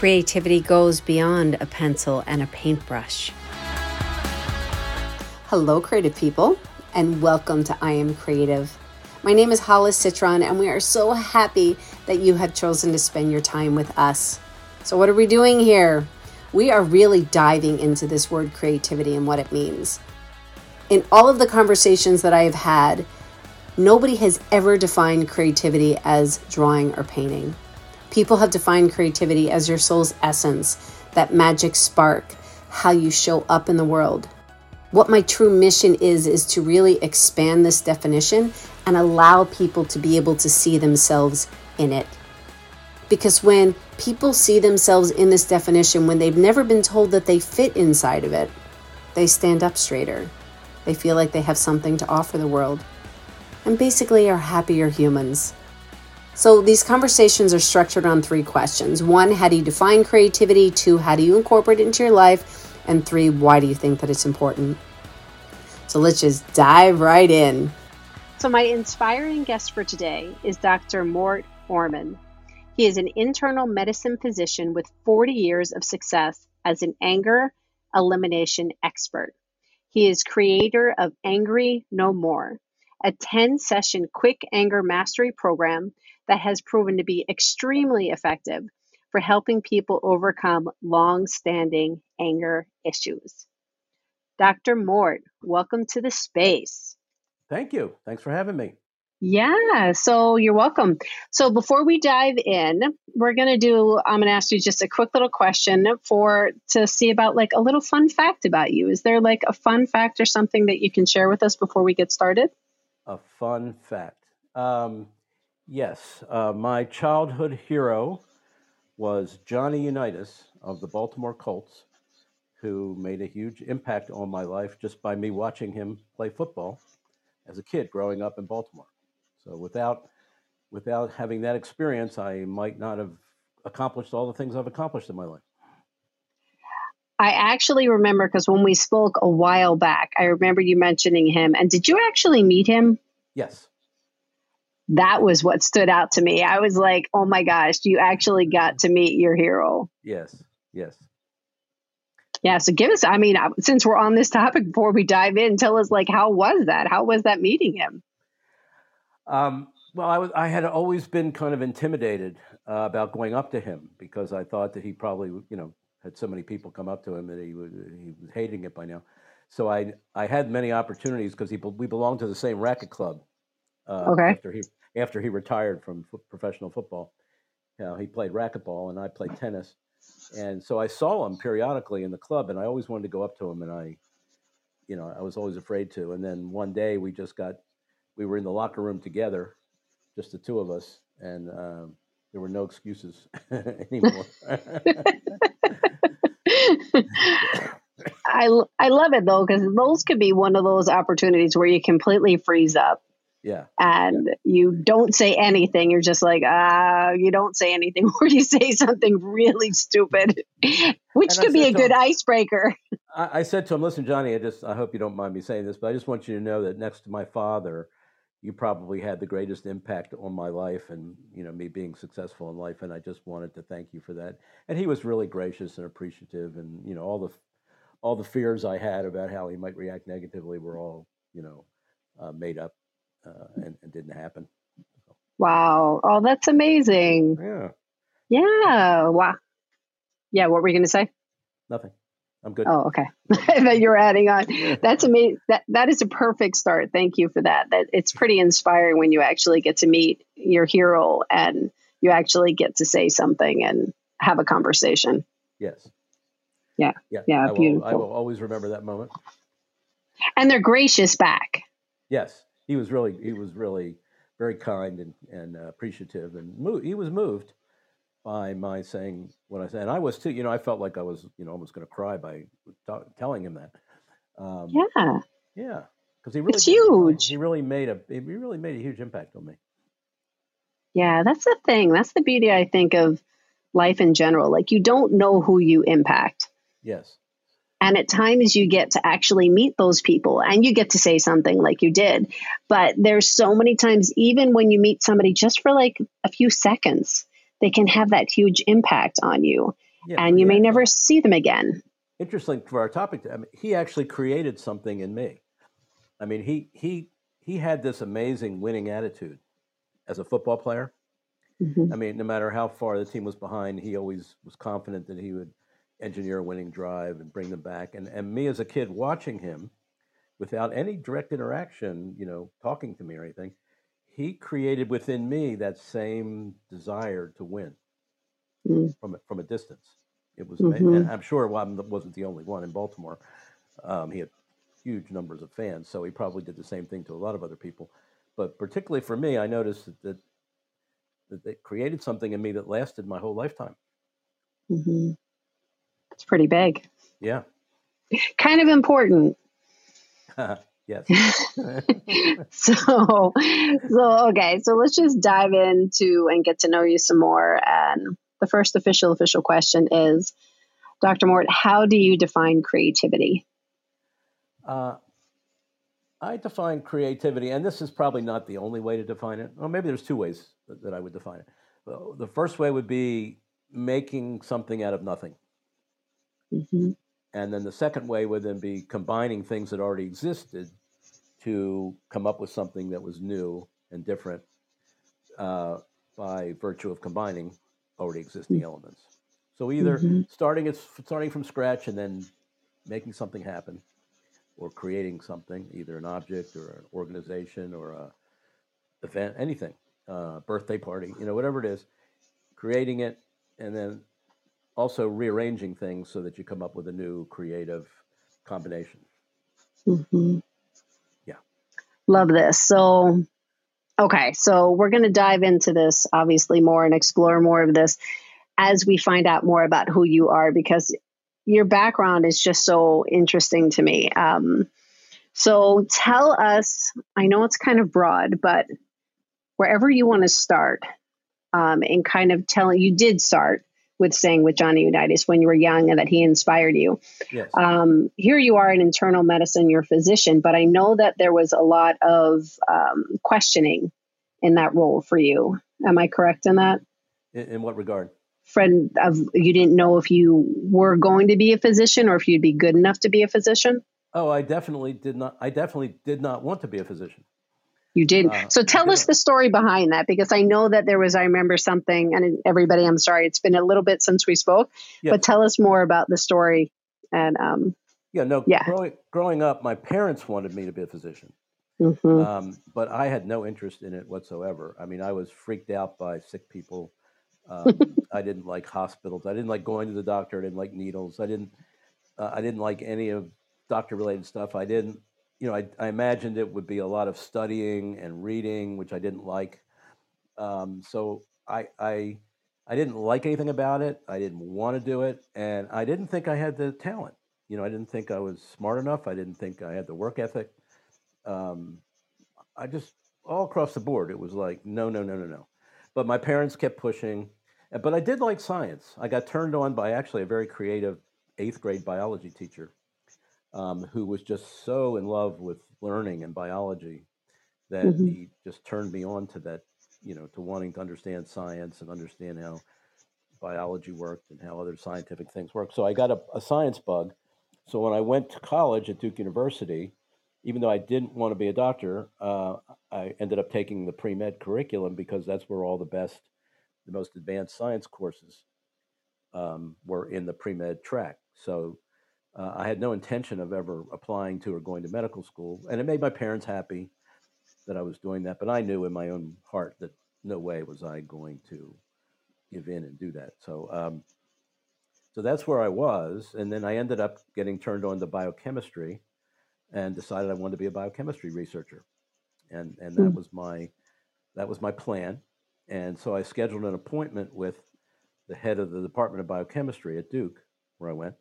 creativity goes beyond a pencil and a paintbrush. Hello, creative people, and welcome to I Am Creative. My name is Hollis Citron, and we are so happy that you have chosen to spend your time with us. So, what are we doing here? We are really diving into this word creativity and what it means. In all of the conversations that I have had, nobody has ever defined creativity as drawing or painting. People have defined creativity as your soul's essence, that magic spark, how you show up in the world. What my true mission is, is to really expand this definition and allow people to be able to see themselves in it. Because when people see themselves in this definition, when they've never been told that they fit inside of it, they stand up straighter. They feel like they have something to offer the world. And basically are happier humans. So these conversations are structured on three questions. One, how do you define creativity? Two, how do you incorporate it into your life? And three, why do you think that it's important? So let's just dive right in. So, my inspiring guest for today is Dr. Mort Orman. He is an internal medicine physician with 40 years of success as an anger elimination expert. He is creator of Angry No More, a 10 session quick anger mastery program that has proven to be extremely effective for helping people overcome long standing anger issues. Dr. Mort, welcome to the space. Thank you. Thanks for having me. Yeah, so you're welcome. So before we dive in, we're going to do I'm going to ask you just a quick little question for to see about like a little fun fact about you. Is there like a fun fact or something that you can share with us before we get started? A fun fact. Um, yes, uh, my childhood hero was Johnny Unitas of the Baltimore Colts, who made a huge impact on my life just by me watching him play football as a kid growing up in Baltimore. So without without having that experience, I might not have accomplished all the things I've accomplished in my life. I actually remember because when we spoke a while back, I remember you mentioning him. And did you actually meet him? Yes. That was what stood out to me. I was like, oh my gosh, you actually got to meet your hero. Yes, yes. Yeah, so give us, I mean, uh, since we're on this topic, before we dive in, tell us, like, how was that? How was that meeting him? Um, well, I was I had always been kind of intimidated uh, about going up to him because I thought that he probably you know had so many people come up to him that he was he was hating it by now. So I I had many opportunities because we belonged to the same racket club. Uh, okay. After he after he retired from f- professional football, you know, he played racquetball and I played tennis, and so I saw him periodically in the club, and I always wanted to go up to him, and I, you know, I was always afraid to. And then one day we just got we were in the locker room together, just the two of us, and um, there were no excuses anymore. I I love it though because those could be one of those opportunities where you completely freeze up. Yeah. And yeah. you don't say anything. You're just like, ah, uh, you don't say anything, or you say something really stupid, which and could be a good him, icebreaker. I, I, said to him, listen, Johnny, I just, I hope you don't mind me saying this, but I just want you to know that next to my father, you probably had the greatest impact on my life and you know me being successful in life and i just wanted to thank you for that and he was really gracious and appreciative and you know all the all the fears i had about how he might react negatively were all you know uh, made up uh, and, and, didn't happen wow oh that's amazing yeah yeah wow yeah what were you going to say nothing I'm good. Oh, okay. that you're adding on. That's amazing. That that is a perfect start. Thank you for that. That it's pretty inspiring when you actually get to meet your hero and you actually get to say something and have a conversation. Yes. Yeah. Yeah. Yeah. I beautiful. Will, I will always remember that moment. And they're gracious back. Yes, he was really he was really very kind and and uh, appreciative and moved, he was moved by my saying what I said. And I was too, you know, I felt like I was, you know, almost going to cry by t- telling him that. Um, yeah. Yeah. Because he really, it's huge. He really made a, he really made a huge impact on me. Yeah, that's the thing. That's the beauty, I think, of life in general. Like you don't know who you impact. Yes. And at times you get to actually meet those people and you get to say something like you did. But there's so many times, even when you meet somebody just for like a few seconds, they can have that huge impact on you. yeah, and you may never see them again. Interesting for our topic. I mean, he actually created something in me. I mean, he he he had this amazing winning attitude as a football player. Mm-hmm. I mean, no matter how far the team was behind, he always was confident that he would engineer a winning drive and bring them back. And and me as a kid watching him, without any direct interaction, you know, talking to me or anything, he created within me that same desire to win mm. from a, from a distance. It was, mm-hmm. and I'm sure Wabben wasn't the only one in Baltimore. Um, he had huge numbers of fans, so he probably did the same thing to a lot of other people. But particularly for me, I noticed that that, that they created something in me that lasted my whole lifetime. Mm-hmm. It's pretty big. Yeah. kind of important. yes. so, so okay. So let's just dive into and get to know you some more. And the first official official question is, Dr. Mort, how do you define creativity? Uh, I define creativity, and this is probably not the only way to define it. Well, maybe there's two ways that, that I would define it. The first way would be making something out of nothing. Mm-hmm. And then the second way would then be combining things that already existed to come up with something that was new and different uh, by virtue of combining already existing mm-hmm. elements. So either mm-hmm. starting it starting from scratch and then making something happen, or creating something, either an object or an organization or a event, anything, uh, birthday party, you know, whatever it is, creating it and then also rearranging things so that you come up with a new creative combination. Mm-hmm. Yeah. Love this. So, okay, so we're going to dive into this obviously more and explore more of this as we find out more about who you are because your background is just so interesting to me. Um, so tell us, I know it's kind of broad, but wherever you want to start, um, and kind of telling you did start with saying with Johnny Unitas when you were young and that he inspired you. Yes. Um, here you are in internal medicine, you're a physician, but I know that there was a lot of um, questioning in that role for you. Am I correct in that? In, in what regard? friend of you didn't know if you were going to be a physician or if you'd be good enough to be a physician? Oh, I definitely did not. I definitely did not want to be a physician. You didn't. Uh, so tell us the story behind that because I know that there was, I remember something, and everybody, I'm sorry, it's been a little bit since we spoke, yes. but tell us more about the story. And um, yeah, no, yeah. Growing, growing up, my parents wanted me to be a physician. Mm-hmm. Um, but I had no interest in it whatsoever. I mean, I was freaked out by sick people. Um, I didn't like hospitals. I didn't like going to the doctor. I didn't like needles. I didn't. Uh, I didn't like any of doctor-related stuff. I didn't. You know, I, I, imagined it would be a lot of studying and reading, which I didn't like. Um, so I, I, I didn't like anything about it. I didn't want to do it, and I didn't think I had the talent. You know, I didn't think I was smart enough. I didn't think I had the work ethic. Um, I just all across the board, it was like no, no, no, no, no. But my parents kept pushing but I did like science. I got turned on by actually a very creative eighth grade biology teacher um, who was just so in love with learning and biology that mm-hmm. he just turned me on to that, you know, to wanting to understand science and understand how biology worked and how other scientific things work. So I got a, a science bug. So when I went to college at Duke University, even though I didn't want to be a doctor, uh, I ended up taking the pre med curriculum because that's where all the best the most advanced science courses um, were in the pre med track. So uh, I had no intention of ever applying to or going to medical school, and it made my parents happy that I was doing that. But I knew in my own heart that no way was I going to give in and do that. So, um, so that's where I was, and then I ended up getting turned on to biochemistry, and decided I wanted to be a biochemistry researcher, and and that mm. was my that was my plan. And so I scheduled an appointment with the head of the Department of Biochemistry at Duke, where I went,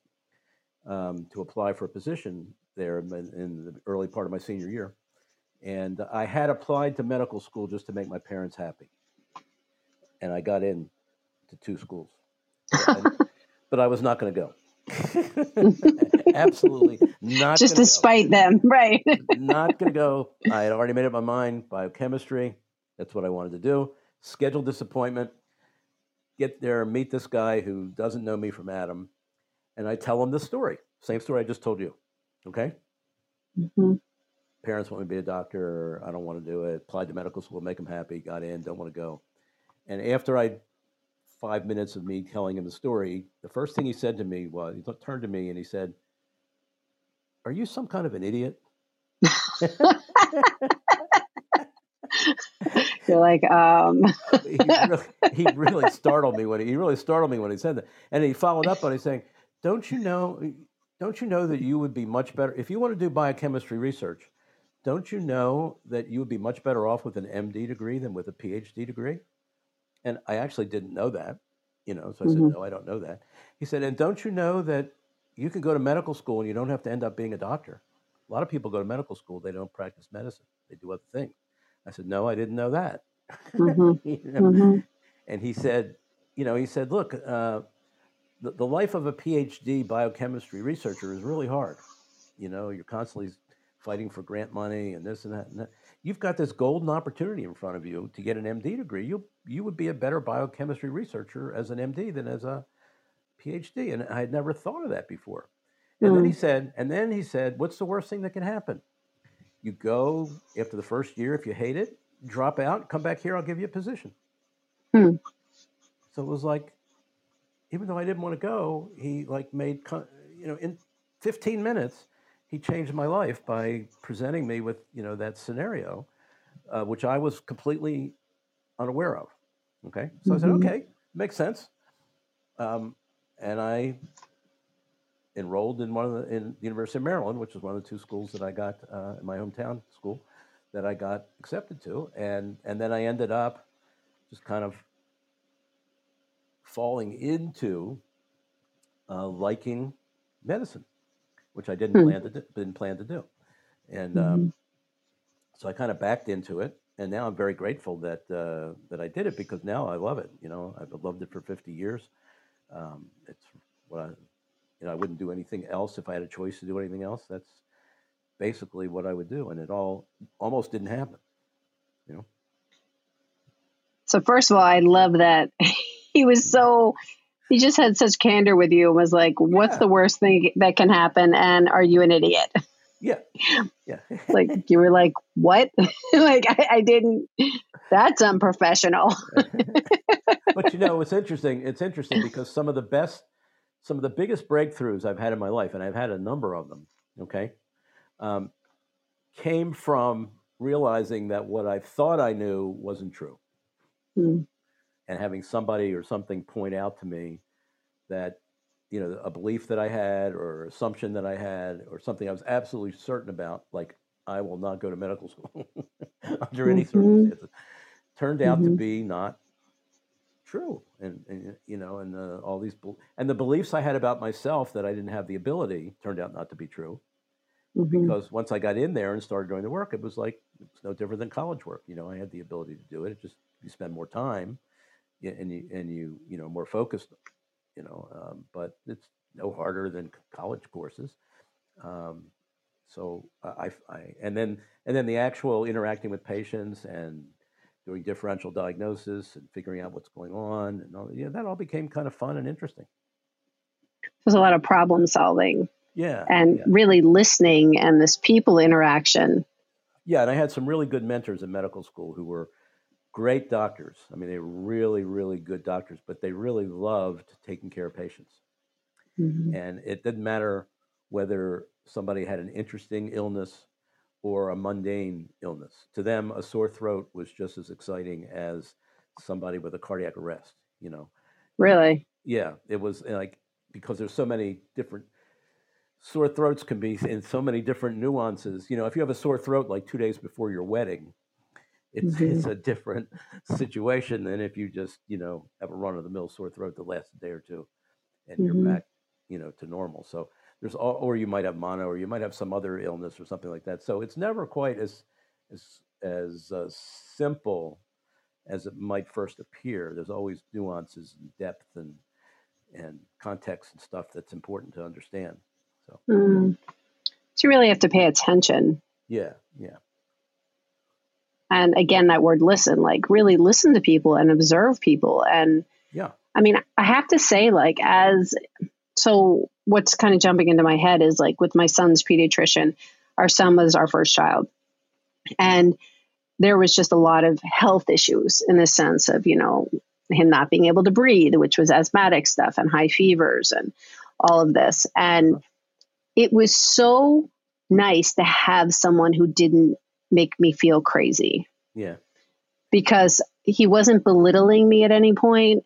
um, to apply for a position there in, in, the early part of my senior year. And I had applied to medical school just to make my parents happy. And I got in to two schools. But, but I was not going to go. Absolutely not. Just to spite them, right? not going to go. I had already made up my mind. Biochemistry. That's what I wanted to do scheduled this appointment. get there, meet this guy who doesn't know me from Adam, and I tell him the story. Same story I just told you. Okay. Mm-hmm. Parents want me to be a doctor. I don't want to do it. Applied to medical school, make them happy. Got in, don't want to go. And after I, five minutes of me telling him the story, the first thing he said to me was, he turned to me and he said, "Are you some kind of an idiot?" You're like, um. he, really, he really startled me when he, he really startled me when he said that, and he followed up by saying, "Don't you know? Don't you know that you would be much better if you want to do biochemistry research? Don't you know that you would be much better off with an MD degree than with a PhD degree?" And I actually didn't know that, you know. So I Mm-hmm. said, "No, I don't know that." He said, "And don't you know that you can go to medical school and you don't have to end up being a doctor? A lot of people go to medical school; they don't practice medicine; they do other things." I said, "No, I didn't know that." Mhm. You know? Mhm. And he said, "You know, he said, look, uh, the, the life of a PhD biochemistry researcher is really hard. You know, you're constantly fighting for grant money and this and that and that. You've got this golden opportunity in front of you to get an MD degree. You you would be a better biochemistry researcher as an MD than as a PhD." And I had never thought of that before. And then he said, and then he said, "What's the worst thing that can happen? You go after the first year. If you hate it, drop out. Come back here. I'll give you a position." Hmm. So it was like, even though I didn't want to go, he like made you know in 15 minutes he changed my life by presenting me with you know that scenario, uh, which I was completely unaware of. Okay, so I said, Mhm. okay, makes sense, um, and I enrolled in one of the in the University of Maryland, which is one of the two schools that I got uh, in my hometown school that I got accepted to, and and then I ended up just kind of falling into uh, liking medicine, which I didn't Hmm. plan to do, didn't plan to do, and um, so I kind of backed into it. And now I'm very grateful that uh, that I did it because now I love it. You know, I've loved it for 50 years. Um, it's what I, you know, I wouldn't do anything else if I had a choice to do anything else. That's basically what I would do, and it all almost didn't happen. You know. So first of all, I love that he was so he just had such candor with you and was like, "What's Yeah. the worst thing that can happen?" And are you an idiot? Yeah. Yeah. Like you were like, "What?" like I, I didn't. That's unprofessional. but you know, it's interesting. It's interesting because some of the best, some of the biggest breakthroughs I've had in my life, and I've had a number of them, okay, um, came from realizing that what I thought I knew wasn't true. Hmm. And having somebody or something point out to me that, you know, a belief that I had or assumption that I had or something I was absolutely certain about, like I will not go to medical school under any Mhm. circumstances, turned out to Mhm. be not true and, and you know and uh, all these and the beliefs i had about myself that i didn't have the ability turned out not to be true Mhm. because once i got in there and started doing the work it was like it's no different than college work you know i had the ability to do it it just you spend more time and you and you you know more focused you know um, but it's no harder than college courses um, so I, I and then and then the actual interacting with patients and doing differential diagnosis and figuring out what's going on and all, yeah, that all became kind of fun and interesting. There's a lot of problem solving Yeah, and yeah, really listening and this people interaction. yeah. And I had some really good mentors in medical school who were great doctors. I mean, they were really, really good doctors, but they really loved taking care of patients. Mhm. And it didn't matter whether somebody had an interesting illness or a mundane illness. To them, a sore throat was just as exciting as somebody with a cardiac arrest, you know. Really? Yeah, it was uh, like because there's so many different sore throats can be in so many different nuances. You know, if you have a sore throat like two days before your wedding, it's Mhm. it's a different situation than if you just you know have a run of the mill sore throat that lasts a day or two, and Mhm. you're back you know to normal. So there's all, or you might have mono, or you might have some other illness or something like that. So it's never quite as as as uh, simple as it might first appear. There's always nuances and depth and and context and stuff that's important to understand. So Mm. So you really have to pay attention. yeah, yeah, And again, that word listen, like really listen to people and observe people and yeah, I mean, I have to say, like, as so, what's kind of jumping into my head is like with my son's pediatrician, our son was our first child. And there was just a lot of health issues in the sense of, you know, him not being able to breathe, which was asthmatic stuff and high fevers and all of this. And it was so nice to have someone who didn't make me feel crazy. Yeah. Because he wasn't belittling me at any point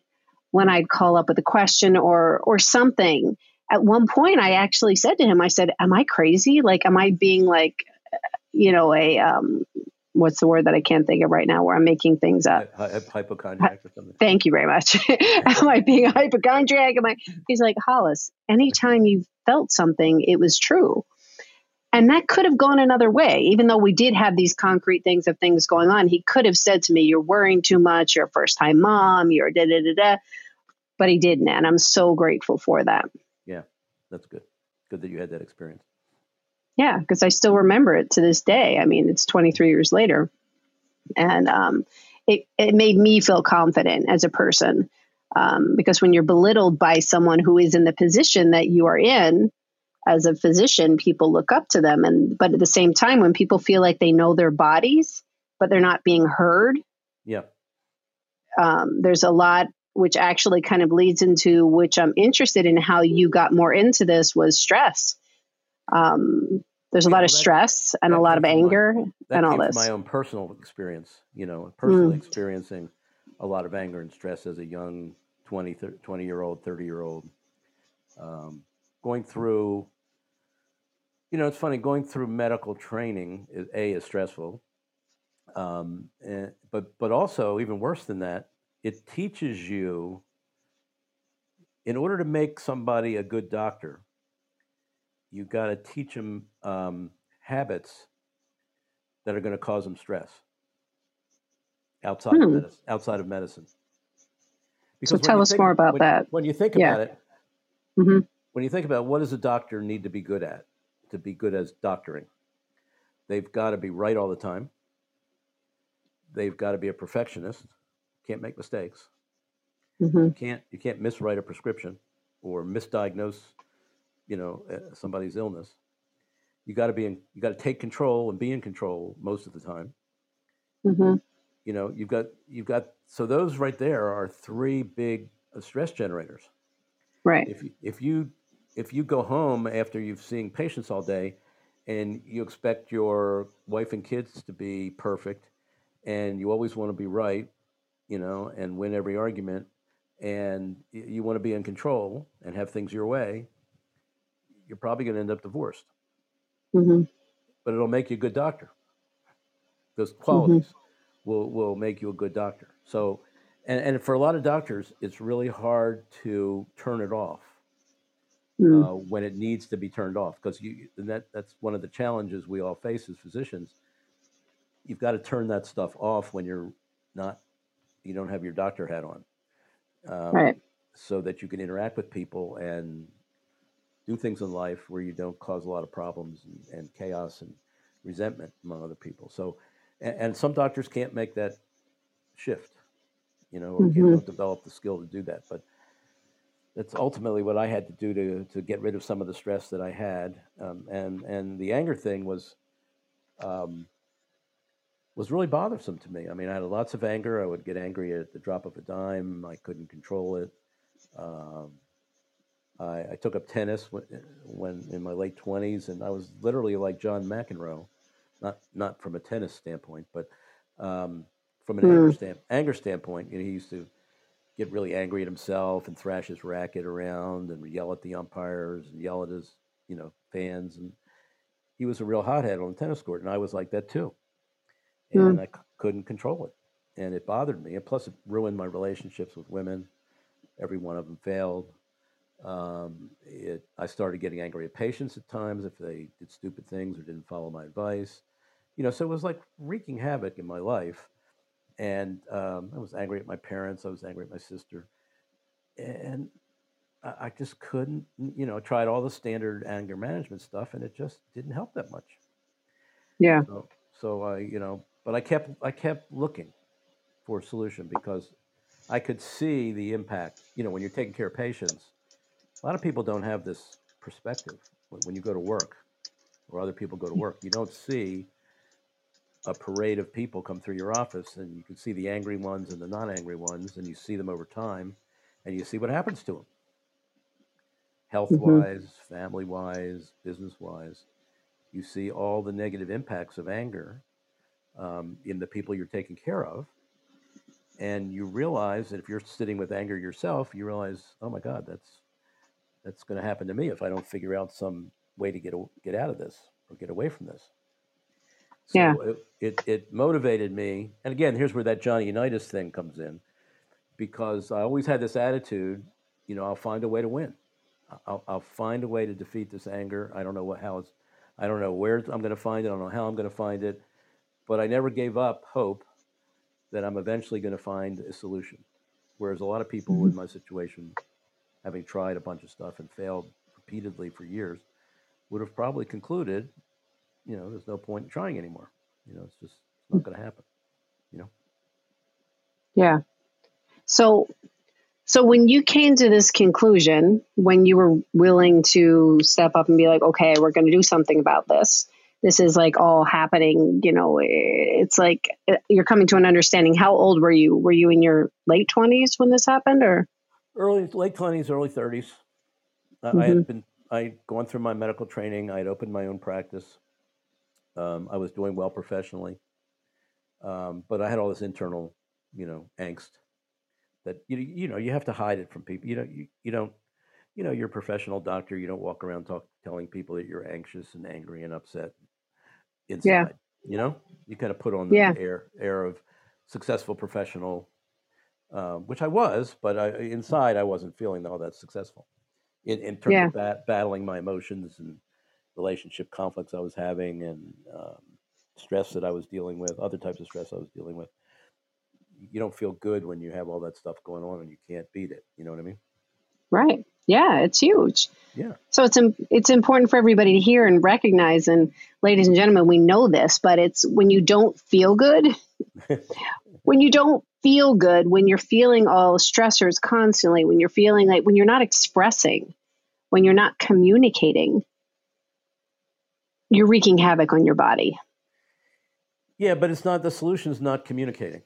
when I'd call up with a question or or something. At one point I actually said to him, I said, Am I crazy? Like am I being like you know, a um what's the word that I can't think of right now where I'm making things up. Hy- hypochondriac or something. Thank you very much. Am I being a hypochondriac? Am I? He's like, Hollis, anytime you felt something, it was true. And that could have gone another way, even though we did have these concrete things of things going on. He could have said to me, You're worrying too much. You're a first time mom. You're da da da da. But he didn't. And I'm so grateful for that. Yeah, that's good. Good that you had that experience. Yeah, because I still remember it to this day. I mean, it's 23 years later. And um, it, it made me feel confident as a person. Um, because when you're belittled by someone who is in the position that you are in, as a physician, people look up to them. And but at the same time, when people feel like they know their bodies, but they're not being heard, yeah, um, there's a lot which actually kind of leads into which I'm interested in how you got more into this was stress. Um, there's a lot of that, stress and a lot of anger my, and all this. my own personal experience, you know, personally mm. experiencing a lot of anger and stress as a young 20, 30, 20 year old, 30 year old. Um, going through you know, it's funny going through medical training. Is, a is stressful, um, and, but but also even worse than that, it teaches you. In order to make somebody a good doctor, you got to teach them um, habits that are going to cause them stress outside hmm. of medicine. Outside of medicine. Because so tell us think, more about when, that. When you think yeah. about it, mm-hmm. when you think about what does a doctor need to be good at, to be good as doctoring. They've got to be right all the time. They've got to be a perfectionist. Can't make mistakes. Mm-hmm. You can't you can't miswrite a prescription or misdiagnose, you know, uh, somebody's illness. You got to be in. You got to take control and be in control most of the time. Mm-hmm. You know, you've got you've got so those right there are three big uh, stress generators. Right. If you, if you if you go home after you've seen patients all day and you expect your wife and kids to be perfect and you always want to be right, you know, and win every argument and you want to be in control and have things your way, you're probably going to end up divorced. Mm-hmm. But it'll make you a good doctor. Those qualities mm-hmm. will, will make you a good doctor. So, and, and for a lot of doctors, it's really hard to turn it off mm. uh, when it needs to be turned off because you that that's one of the challenges we all face as physicians you've got to turn that stuff off when you're not you don't have your doctor hat on um, right so that you can interact with people and do things in life where you don't cause a lot of problems and, and chaos and resentment among other people so and, and, some doctors can't make that shift you know or mm-hmm. can't develop the skill to do that but that's ultimately what I had to do to to get rid of some of the stress that I had, um, and and the anger thing was um, was really bothersome to me. I mean, I had lots of anger. I would get angry at the drop of a dime. I couldn't control it. Um, I, I, took up tennis when, when, in my late twenties, and I was literally like John McEnroe, not not from a tennis standpoint, but um, from an mm. anger, stand, anger standpoint. You know, he used to get really angry at himself and thrash his racket around and yell at the umpires and yell at his, you know, fans. And he was a real hothead on the tennis court, and I was like that too. And mm. I c- couldn't control it, and it bothered me. And plus, it ruined my relationships with women. Every one of them failed. Um, it, I started getting angry at patients at times if they did stupid things or didn't follow my advice. You know, so it was like wreaking havoc in my life and um, I was angry at my parents. I was angry at my sister, and I, I just couldn't. You know, tried all the standard anger management stuff, and it just didn't help that much. Yeah. So, so I, you know, but I kept I kept looking for a solution because I could see the impact. You know, when you're taking care of patients, a lot of people don't have this perspective. When when you go to work, or other people go to work, you don't see a parade of people come through your office, and you can see the angry ones and the non-angry ones, and you see them over time, and you see what happens to them, health wise, family wise, business wise. You see all the negative impacts of anger um, in the people you're taking care of, and you realize that if you're sitting with anger yourself, you realize, oh my God, that's that's going to happen to me if I don't figure out some way to get a- get out of this or get away from this. Yeah. It, it, it motivated me. And again, here's where that Johnny Unitas thing comes in because I always had this attitude, you know, I'll find a way to win. I'll, I'll find a way to defeat this anger. I don't know what, how it's, I don't know where I'm going to find it. I don't know how I'm going to find it, but I never gave up hope that I'm eventually going to find a solution. Whereas a lot of people hmm in my situation, having tried a bunch of stuff and failed repeatedly for years, would have probably concluded, you know, there's no point in trying anymore. You know, it's just it's not going to happen. You know. Yeah. So so when you came to this conclusion, when you were willing to step up and be like, okay, we're going to do something about this. This is like all happening, you know, it's like uh, you're coming to an understanding. How old were you? Were you in your late 20s when this happened or? Early, late twenties, early thirties. I, I hmm had been, I'd gone through my medical training. I had opened my own practice. Um, I was doing well professionally, um, but I had all this internal, you know, angst that you you know you have to hide it from people. You know, you, you don't, you know, you're a professional doctor. You don't walk around talk, telling people that you're anxious and angry and upset inside. Yeah. You know, you kind of put on the Yeah. air air of successful professional, um, which I was, but I, inside I wasn't feeling all that successful in, in terms Yeah. of bat, battling my emotions and relationship conflicts I was having and um, stress that I was dealing with, other types of stress I was dealing with. You don't feel good when you have all that stuff going on and you can't beat it. You know what I mean? Right. Yeah, it's huge. Yeah. So it's it's important for everybody to hear and recognize. And ladies and gentlemen, we know this, but it's when you don't feel good, when you don't feel good, when you're feeling all stressors constantly, when you're feeling like when you're not expressing, when you're not communicating, you're wreaking havoc on your body. yeah, but it's not the solution is not communicating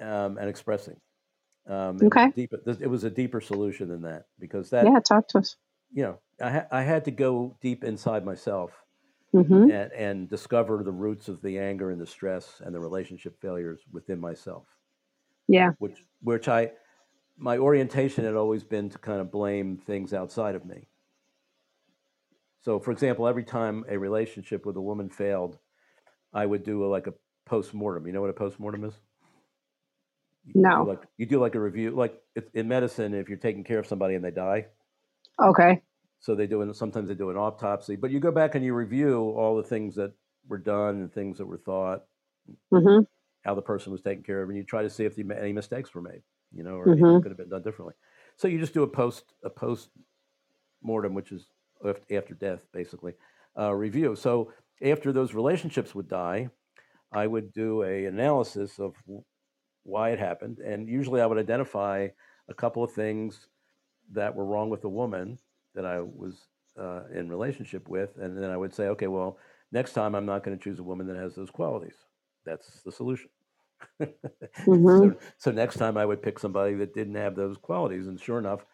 um, and expressing. Um, it was Okay. deeper. It was a deeper solution than that because that Yeah, talk to us. you know I, ha- I had to go deep inside myself Mm-hmm. and, and discover the roots of the anger and the stress and the relationship failures within myself Yeah. which which i my orientation had always been to kind of blame things outside of me so for example every time a relationship with a woman failed i would do a, like a post-mortem you know what a post-mortem is you No. like you do like a review like in medicine if you're taking care of somebody and they die Okay. So they do, and sometimes they do an autopsy, but you go back and you review all the things that were done and things that were thought, Mm-hmm. how the person was taken care of, and you try to see if the, any mistakes were made, you know, or Mm-hmm. could have been done differently. So you just do a post a post mortem, which is after death, basically, uh, review. So after those relationships would die, I would do a analysis of why it happened, and usually I would identify a couple of things that were wrong with the woman that I was uh, in relationship with, and then I would say, okay, well, next time I'm not going to choose a woman that has those qualities. That's the solution. Mm-hmm. so, so next time I would pick somebody that didn't have those qualities, and sure enough,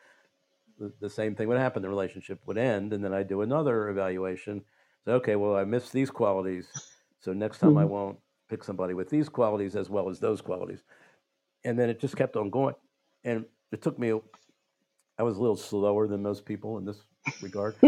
the, the same thing would happen. The relationship would end, and then I'd do another evaluation. Say, okay, well, I missed these qualities, so next time I Mm-hmm. won't pick somebody with these qualities as well as those qualities. And then it just kept on going, and it took me. I was a little slower than most people in this regard.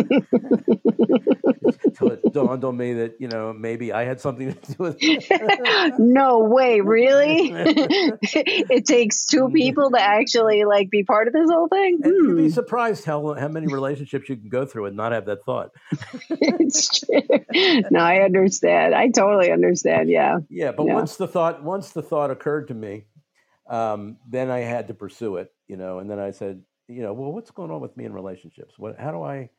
so it dawned on me that you know maybe I had something to do with it. no way, really? it takes two people to actually like be part of this whole thing. And you'd be Hmm. surprised how how many relationships you can go through and not have that thought. it's true. No, I understand. I totally understand. Yeah. Yeah, but Yeah. once the thought once the thought occurred to me, um, then I had to pursue it. You know, and then I said, you know, well, what's going on with me in relationships? What how do I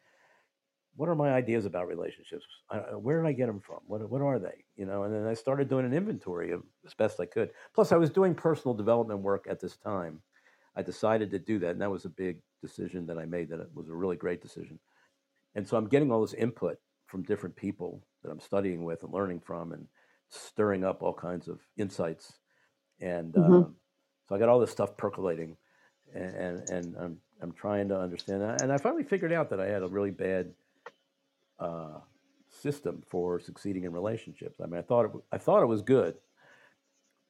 what are my ideas about relationships? I, where did I get them from? What what are they? You know, and then I started doing an inventory of as best I could. Plus, I was doing personal development work at this time, I decided to do that, and that was a big decision that I made. That it was a really great decision. And so I'm getting all this input from different people that I'm studying with and learning from, and stirring up all kinds of insights. And Mm-hmm. um, so I got all this stuff percolating, and and, and I'm I'm trying to understand that. And I finally figured out that I had a really bad uh, system for succeeding in relationships. I mean, I thought it, I thought it was good,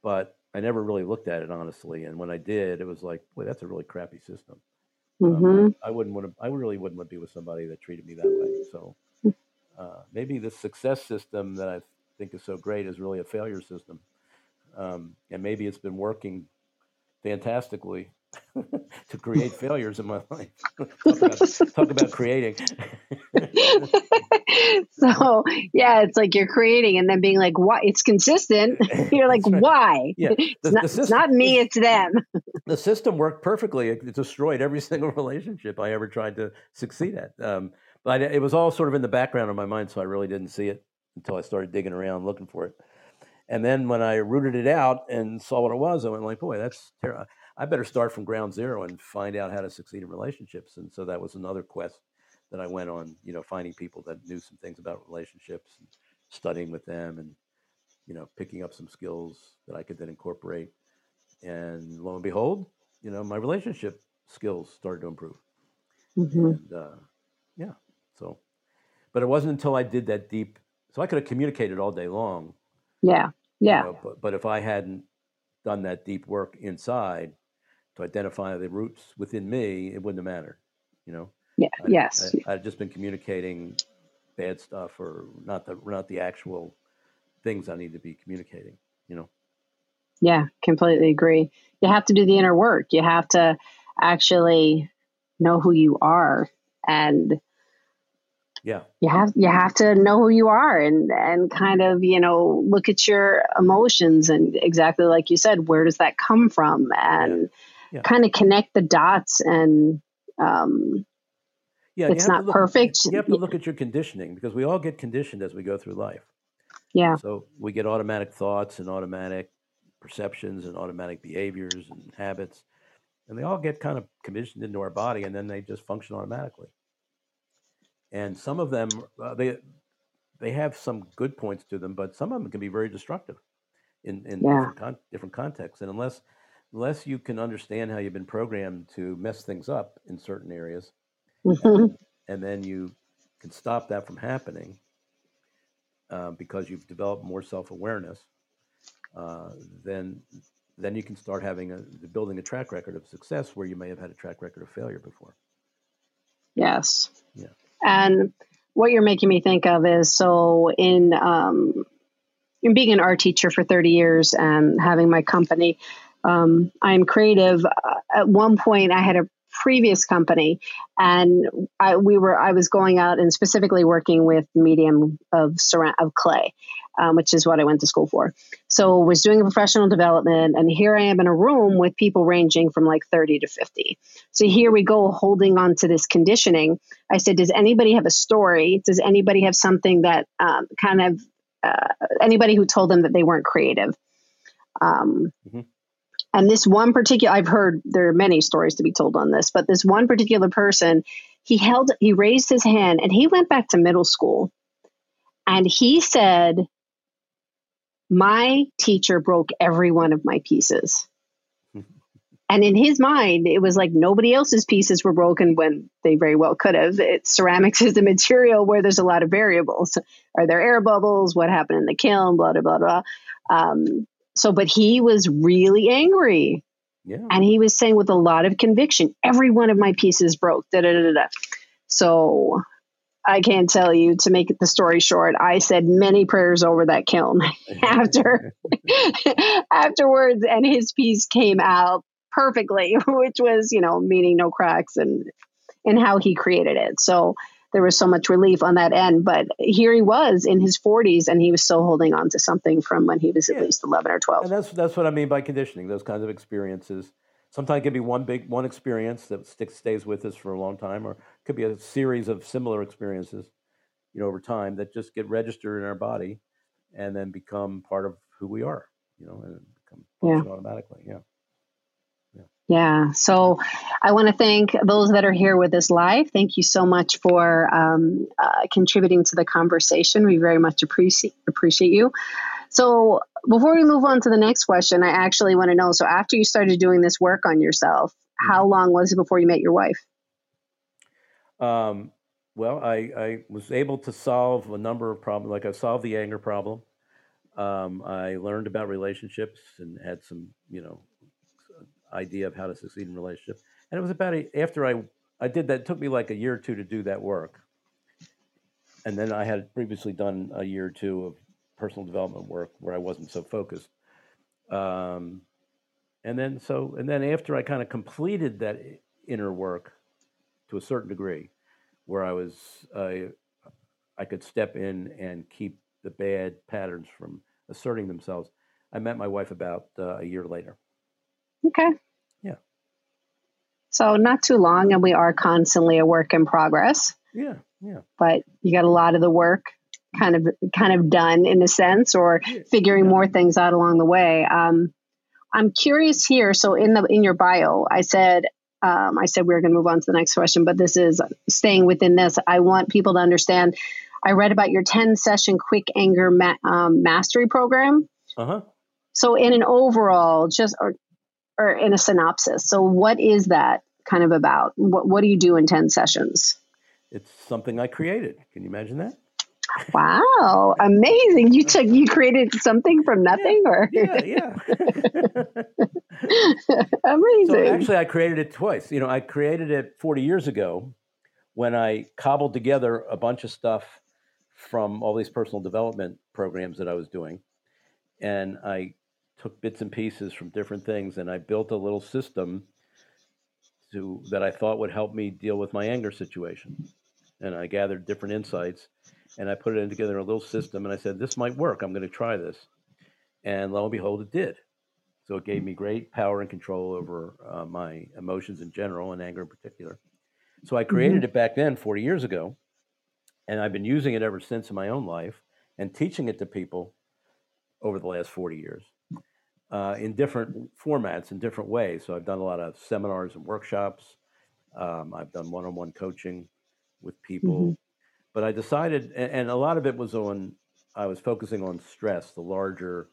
but I never really looked at it honestly. And when I did, it was like, boy, that's a really crappy system. Um, hmm I wouldn't want to. I really wouldn't want to be with somebody that treated me that way. So uh, maybe the success system that I think is so great is really a failure system, um, and maybe it's been working fantastically to create failures in my life. talk, about, talk about creating. so yeah, it's like you're creating and then being like, "Why?" It's consistent. You're like, right. "Why?" Yeah, It's not. the It's not me. It's them. the system worked perfectly. It destroyed every single relationship I ever tried to succeed at. Um, but it was all sort of in the background of my mind, so I really didn't see it until I started digging around looking for it. And then when I rooted it out and saw what it was, I went like, "Boy, that's terrible. I better start from ground zero and find out how to succeed in relationships." And so that was another quest that I went on. You know, finding people that knew some things about relationships, and studying with them, and you know, picking up some skills that I could then incorporate. And lo and behold, you know, my relationship skills started to improve. hmm And uh, yeah, so, but it wasn't until I did that deep. So I could have communicated all day long, Yeah. you Yeah. know, but but if I hadn't done that deep work inside to identify the roots within me, it wouldn't have mattered. You know, Yeah. I, Yes. I I'd just been communicating bad stuff or not the not the actual things I need to be communicating. You know. Yeah. Completely agree. You have to do the inner work. You have to actually know who you are and Yeah. you have you have to know who you are and and kind of you know look at your emotions and exactly like you said where does that come from and Yeah. Kind of connect the dots and um, Yeah, you it's have to not look, perfect You have to look at your conditioning because we all get conditioned as we go through life. yeah So we get automatic thoughts and automatic perceptions and automatic behaviors and habits, and they all get kind of conditioned into our body, and then they just function automatically. And some of them, uh, they they have some good points to them, but some of them can be very destructive in in Yeah. different con- different contexts. And unless unless you can understand how you've been programmed to mess things up in certain areas, Mhm. and then you can stop that from happening uh, because you've developed more self-awareness uh, then then you can start having a building a track record of success where you may have had a track record of failure before yes Yeah. and what you're making me think of is so in um, in being an art teacher for 30 years and having my company um, i'm creative. Uh, at one point i had a previous company and I, we were i was going out and specifically working with medium of of clay um, which is what i went to school for. So was doing a professional development and here i am in a room with people ranging from like 30 to 50 so here we go holding on to this conditioning. I said does anybody have a story? Does anybody have something that um, kind of uh, anybody who told them that they weren't creative? Um, Mhm. And this one particular i've heard there are many stories to be told on this but this one particular person he held he raised his hand and he went back to middle school. And he said my teacher broke every one of my pieces. And in his mind it was like nobody else's pieces were broken when they very well could have. It, ceramics is a material where there's a lot of variables. Are there air bubbles? What happened in the kiln? Blah blah blah blah. Um, so but he was really angry. Yeah. And he was saying with a lot of conviction every one of my pieces broke da, da, da, da, so i can't tell you to make the story short i said many prayers over that kiln after afterwards and his piece came out perfectly which was you know meaning no cracks and and how he created it. So there was so much relief on that end but here he was in his 40s and he was still holding on to something from when he was at Yeah. least 11 or 12 and that's that's what i mean by conditioning those kinds of experiences sometimes it can be one big one experience that sticks stays with us for a long time or it could be a series of similar experiences you know over time that just get registered in our body and then become part of who we are you know and become Yeah. automatically yeah Yeah. So I want to thank those that are here with us live. Thank you so much for um, uh, contributing to the conversation. We very much appreciate appreciate you. So before we move on to the next question, I actually want to know. So after you started doing this work on yourself, how mm-hmm. long was it before you met your wife? Um, well, I, I was able to solve a number of problems. Like I solved the anger problem. Um, I learned about relationships and had some, you know, idea of how to succeed in relationship. And it was about a, after I I did that. It took me like a year or two to do that work. And then I had previously done a year or two of personal development work where I wasn't so focused. Um, and then so and then after I kind of completed that inner work to a certain degree, where I was uh, I could step in and keep the bad patterns from asserting themselves. I met my wife about uh, a year later. Okay. Yeah. So not too long, and we are constantly a work in progress. Yeah, yeah. But you got a lot of the work kind of kind of done in a sense, or figuring more things out along the way. Um, I'm curious here. So in the in your bio, I said um, I said we are going to move on to the next question, but this is staying within this. I want people to understand. I read about your 10 session quick anger ma- um, mastery program. Uh huh. So in an overall, just or, or in a synopsis. So what is that kind of about? What what do you do in 10 sessions? It's something I created. Can you imagine that? Wow, amazing! You took you created something from nothing, yeah, or yeah, yeah. amazing. So actually, I created it twice. You know, I created it 40 years ago when I cobbled together a bunch of stuff from all these personal development programs that I was doing, and I took bits and pieces from different things, and I built a little system to that I thought would help me deal with my anger situation. And I gathered different insights and I put it in together in a little system. And I said, this might work. I'm going to try this. And lo and behold, it did. So it gave me great power and control over uh, my emotions in general and anger in particular. So I created mm-hmm. it back then, 40 years ago. And I've been using it ever since in my own life and teaching it to people over the last 40 years uh, in different formats, in different ways. So I've done a lot of seminars and workshops. Um, I've done one on one coaching with people. Mm-hmm. But I decided, and, a lot of it was on, I was focusing on stress, the larger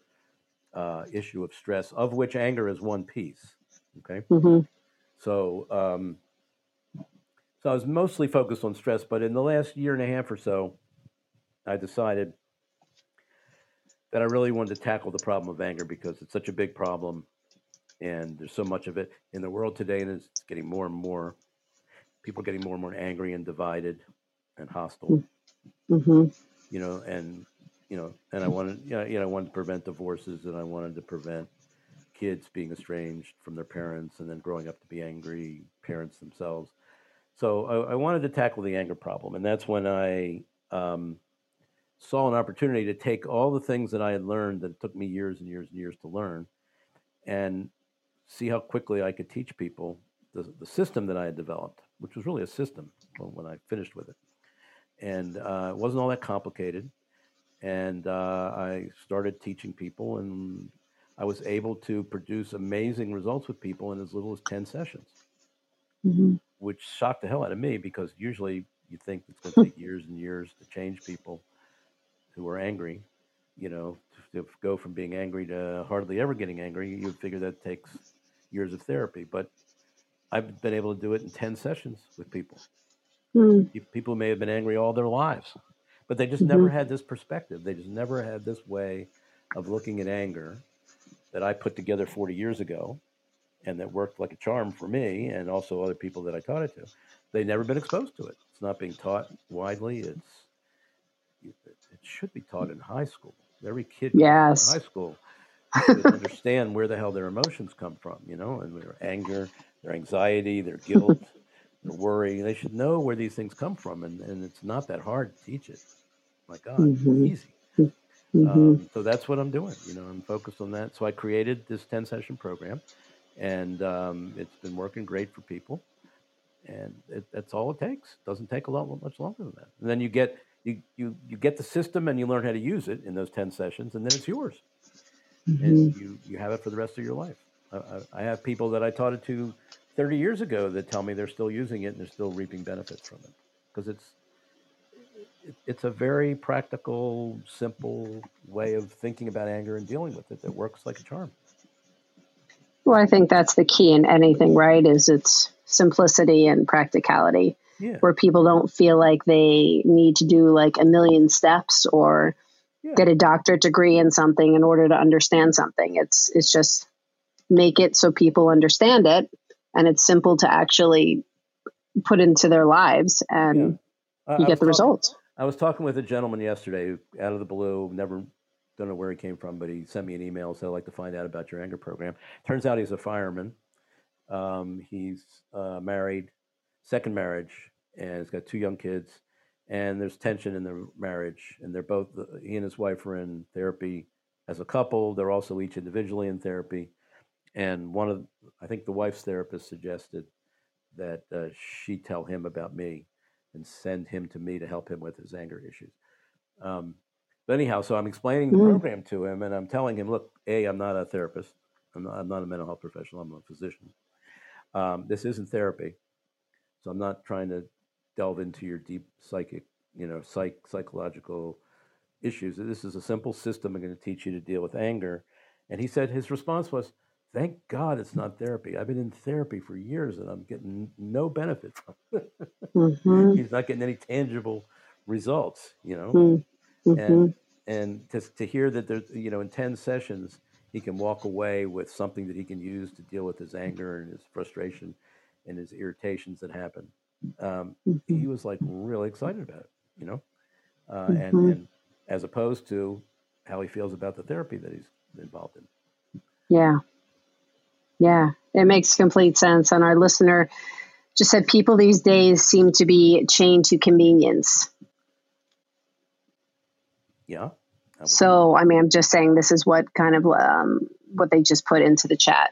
uh, issue of stress, of which anger is one piece. Okay. Mm-hmm. So, um, so I was mostly focused on stress, but in the last year and a half or so, I decided that I really wanted to tackle the problem of anger because it's such a big problem, and there's so much of it in the world today, and it's getting more and more. People are getting more and more angry and divided and hostile. Mm-hmm. You know, and you know, and I wanted, you know, you know, I wanted to prevent divorces, and I wanted to prevent kids being estranged from their parents, and then growing up to be angry parents themselves. So I, I wanted to tackle the anger problem, and that's when I um, saw an opportunity to take all the things that I had learned that it took me years and years and years to learn, and see how quickly I could teach people the, the system that I had developed, which was really a system when I finished with it and uh, it wasn't all that complicated. And uh, I started teaching people, and I was able to produce amazing results with people in as little as 10 sessions, mm-hmm. which shocked the hell out of me because usually you think it's going to take years and years to change people who are angry. You know, to, to go from being angry to hardly ever getting angry, you figure that takes years of therapy. But I've been able to do it in 10 sessions with people. Mm. People may have been angry all their lives, but they just mm-hmm. never had this perspective. They just never had this way of looking at anger that I put together 40 years ago and that worked like a charm for me and also other people that I taught it to. They've never been exposed to it. It's not being taught widely. It's it should be taught in high school. Every kid yes. in high school should understand where the hell their emotions come from, you know, and their anger, their anxiety, their guilt, their worry. They should know where these things come from, and, and it's not that hard to teach it. My God, mm-hmm. easy. Mm-hmm. Um, so that's what I'm doing. You know, I'm focused on that. So I created this 10 session program, and um, it's been working great for people. And it, that's all it takes. It doesn't take a lot much longer than that. And then you get you, you you get the system and you learn how to use it in those 10 sessions, and then it's yours, mm-hmm. and you you have it for the rest of your life. I, I have people that I taught it to 30 years ago that tell me they're still using it and they're still reaping benefits from it because it's it's a very practical, simple way of thinking about anger and dealing with it that works like a charm. Well, I think that's the key in anything, right? Is its simplicity and practicality, Yeah, where people don't feel like they need to do like a million steps or yeah, get a doctorate degree in something in order to understand something. It's it's just make it so people understand it and it's simple to actually put into their lives yeah. and I, you I get the talking. results. I was talking with a gentleman yesterday, who, out of the blue, never don't know where he came from, but he sent me an email. So I'd like to find out about your anger program. Turns out he's a fireman. Um, he's uh, married, second marriage, and he's got two young kids. And there's tension in their marriage, and they're both he and his wife are in therapy as a couple. They're also each individually in therapy. And one of, I think the wife's therapist suggested that uh, she tell him about me and send him to me to help him with his anger issues. Um, but anyhow, so I'm explaining the Mm, program to him, and I'm telling him, look, a, I'm not a therapist. I'm not, I'm not a mental health professional. I'm a physician. Um, this isn't therapy, so I'm not trying to delve into your deep psychic, you know, psych psychological issues. This is a simple system. I'm going to teach you to deal with anger. And he said his response was, "Thank God it's not therapy. I've been in therapy for years, and I'm getting no benefit from it. hmm He's not getting any tangible results, you know." hmm and and to, to hear that there's you know in 10 sessions he can walk away with something that he can use to deal with his anger and his frustration and his irritations that happen um, he was like really excited about it you know? Uh, and hmm and as opposed to how he feels about the therapy that he's involved in. Yeah, yeah, it makes complete sense. And our listener just said people these days seem to be chained to convenience. yeah i So, I mean, I'm just saying this is what kind of um, what they just put into the chat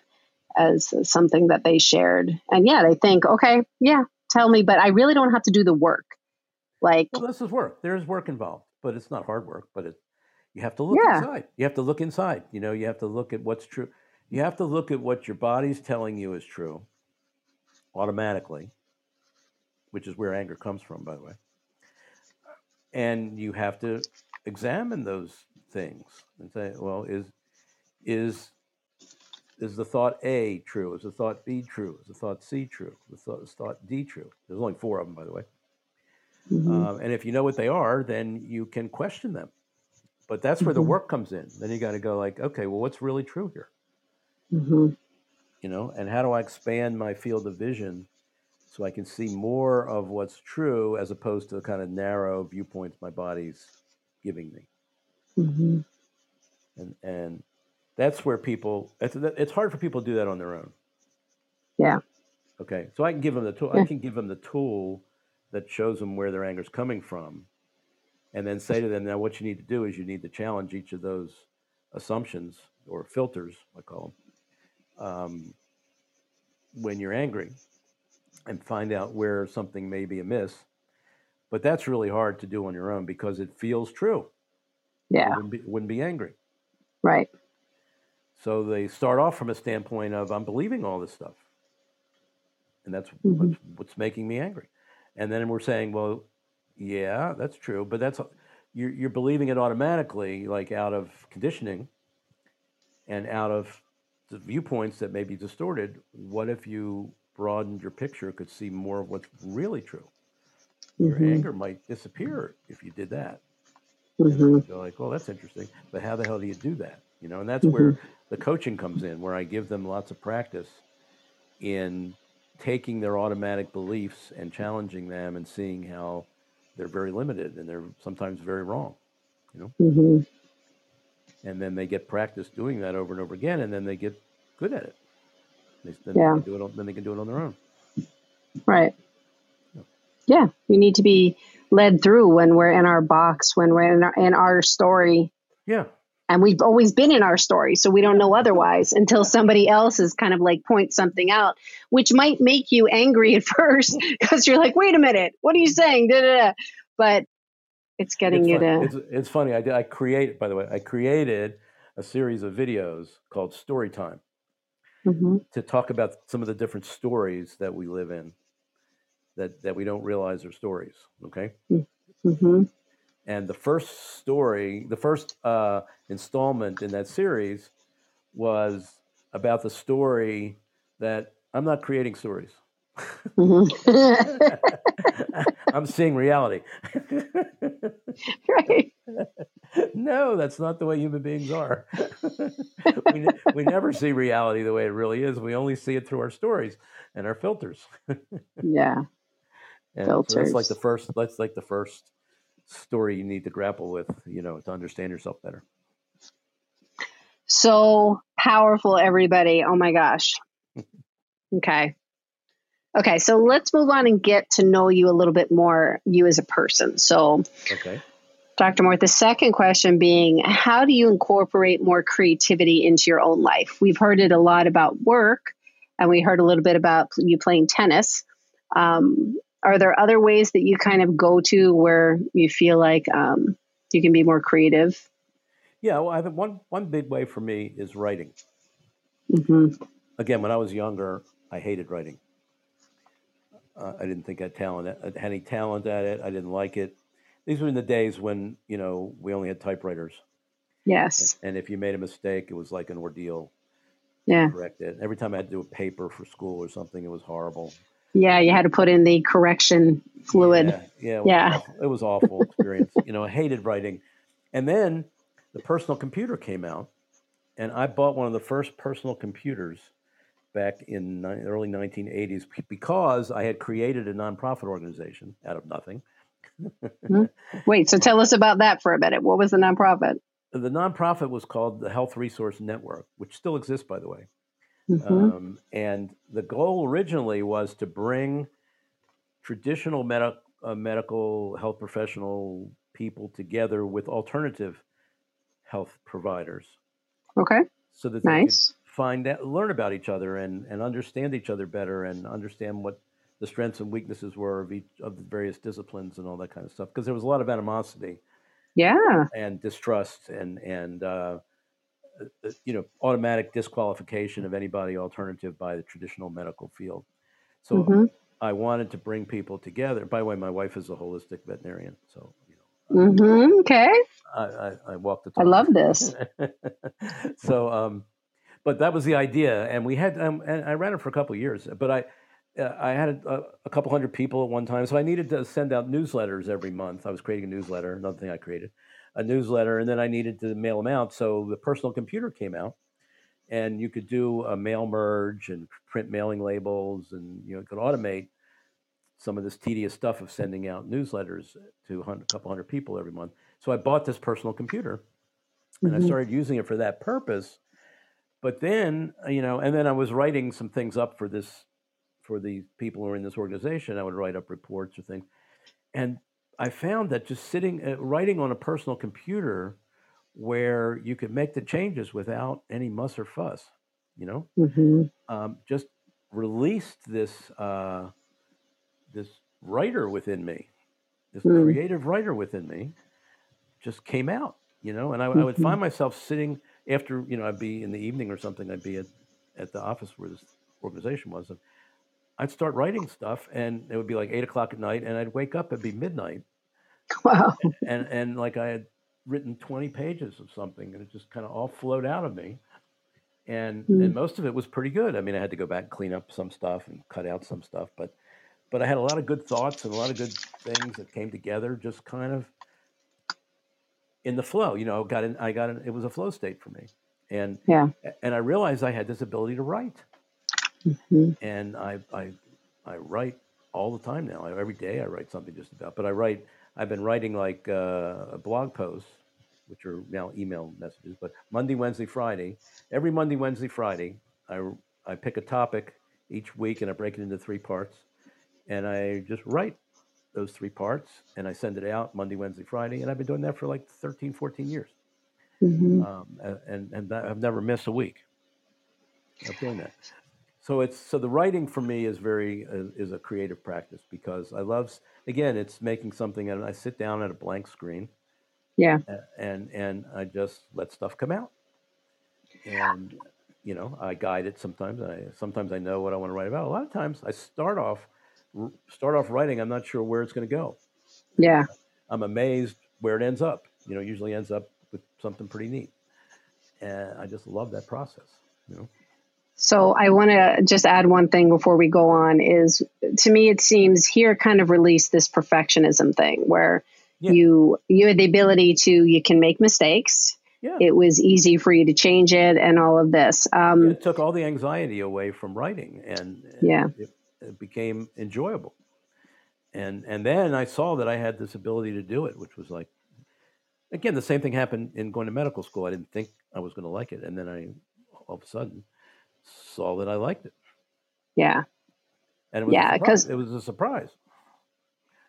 as something that they shared. And yeah, they think, okay, yeah, tell me, but I really don't have to do the work. Like, well this is work. There's work involved but it's not hard work but it you have to look yeah, inside. You have to look inside you know you have to look at what's true. You have to look at what your body's telling you is true automatically which is where anger comes from by the way. And you have to examine those things and say well is is is the thought a true? Is the thought b true? Is the thought c true? Is the thought, is thought d true? There's only four of them by the way. Hmm um, and if you know what they are then you can question them. But that's where the hmm work comes in. Then you got to go like okay well what's really true here? Hmm you know and how do i expand my field of vision so i can see more of what's true as opposed to the kind of narrow viewpoints my body's giving me? Hmm and and that's where people it's, it's hard for people to do that on their own. Yeah, okay. So i can give them the tool i can give them the tool that shows them where their anger is coming from and then say to them now what you need to do is you need to challenge each of those assumptions or filters i call them um, when you're angry and find out where something may be amiss. But that's really hard to do on your own because it feels true. Yeah, wouldn't be, wouldn't be angry. Right. So they start off from a standpoint of i'm believing all this stuff. And that's hmm what's, what's making me angry. And then we're saying well yeah that's true but that's you're, you're believing it automatically like out of conditioning and out of the viewpoints that may be distorted. What if you broadened your picture could see more of what's really true? Your hmm anger might disappear if you did that. And then hmm you go like well that's interesting but how the hell do you do that? You know and that's hmm where the coaching comes in where i give them lots of practice in taking their automatic beliefs and challenging them and seeing how they're very limited and they're sometimes very wrong you know hmm and then they get practice doing that over and over again and then they get good at it they, then they Yeah, can do it on, then they can do it on their own right. Yeah. Yeah, we need to be led through when we're in our box, when we're in our, in our story. yeah And we've always been in our story, so we don't know otherwise until somebody else is kind of like point something out, which might make you angry at first because you're like, wait a minute, what are you saying? Da, da, da. But it's getting it's you to, it's, it's funny I, did, I create by the way i created a series of videos called story time hmm to talk about some of the different stories that we live in that that we don't realize are stories. Okay. hmm And the first story, the first uh, installment in that series was about the story that I'm not creating stories. hmm I'm seeing reality. right. no, that's not the way human beings are. we, we never see reality the way it really is. We only see it through our stories and our filters. Yeah. And so that's like the first. That's like the first story you need to grapple with, you know, to understand yourself better. So powerful, everybody. Oh my gosh. Okay. Okay. So let's move on and get to know you a little bit more, you as a person. So, Okay. Dr. Mort, the second question being how do you incorporate more creativity into your own life? We've heard it a lot about work, and we heard a little bit about you playing tennis. Um, are there other ways that you kind of go to where you feel like um, you can be more creative? Yeah. Well, I think one one big way for me is writing. hmm Again, when I was younger, I hated writing. Uh, I didn't think I had talent. I had any talent at it. I didn't like it. These were in the days when you know we only had typewriters, and, Yes. and if you made a mistake, it was like an ordeal Yeah. correct it. Every time I had to do a paper for school or something, it was horrible. Yeah. You had to put in the correction fluid. Yeah, yeah, it was Yeah. awful. It was awful experience. you know, I hated writing. And then the personal computer came out, and I bought one of the first personal computers back in ni- early 1980s because I had created a nonprofit organization out of nothing. Hmm. Wait, so tell us about that for a minute. What was the nonprofit? The nonprofit was called the Health Resource Network, which still exists, by the way. Hmm Um, and the goal originally was to bring traditional medi- uh, medical health professional people together with alternative health providers Okay. so that they Nice. could find out, learn about each other and, and understand each other better and understand what the strengths and weaknesses were of each of the various disciplines and all that kind of stuff because there was a lot of animosity Yeah. and distrust and and uh, you know automatic disqualification of anybody alternative by the traditional medical field. So hmm I wanted to bring people together. By the way, my wife is a holistic veterinarian, so you know hmm Okay. I, I, I walk the talk. I love this. so, um, but that was the idea, and we had um, and I ran it for a couple of years. But I uh, I had a, a couple hundred people at one time, so I needed to send out newsletters every month. I was creating a newsletter, another thing I created, a newsletter, and then I needed to mail them out. So the personal computer came out, and you could do a mail merge and print mailing labels, and you know you could automate some of this tedious stuff of sending out newsletters to a couple hundred people every month. So I bought this personal computer and I hmm started using it for that purpose. But then, uh, you know, and then I was writing some things up for this, for the people who are in this organization. I would write up reports or things, and I found that just sitting, uh, writing on a personal computer, where you could make the changes without any muss or fuss, you know, hmm um, just released this uh, this writer within me, this Mm. creative writer within me, just came out, you know. And I, I would hmm find myself sitting after, you know, I'd be in the evening or something. I'd be at, at the office where this organization was, and I'd start writing stuff, and it would be like eight o'clock at night, and I'd wake up, it'd be midnight, Wow. and and like I had written twenty pages of something, and it just kind of all flowed out of me. And Mm. and most of it was pretty good. I mean, I had to go back and clean up some stuff and cut out some stuff, but but I had a lot of good thoughts and a lot of good things that came together, just kind of in the flow. You know, got in. I got in. It was a flow state for me, and Yeah. and I realized I had this ability to write, hmm and I I I write all the time now. Every day I write something just about. But I write. I've been writing like uh, blog posts, which are now email messages. But Monday, Wednesday, Friday. Every Monday, Wednesday, Friday, I I pick a topic each week and I break it into three parts, and I just write those three parts and I send it out Monday, Wednesday, Friday, and I've been doing that for like 13, 14 years, hmm um, and and I've never missed a week of doing that. So it's so the writing for me is very uh, is a creative practice because I love again it's making something and I sit down at a blank screen Yeah. and and I just let stuff come out and you know, I guide it sometimes. I sometimes I know what I want to write about. A lot of times I start off start off writing. I'm not sure where it's going to go. Yeah. I'm amazed where it ends up. You know, usually ends up with something pretty neat, and I just love that process. You know. So I want to just add one thing before we go on. Is to me it seems here kind of release this perfectionism thing where yeah. you you had the ability to you can make mistakes yeah. it was easy for you to change it and all of this. Um, it took all the anxiety away from writing and, yeah. It, it, became enjoyable. And, and then I saw that I had this ability to do it, which was like, again, the same thing happened in going to medical school. I didn't think I was going to like it. And then I, all of a sudden, saw that I liked it. Yeah. And it was yeah, because it was a surprise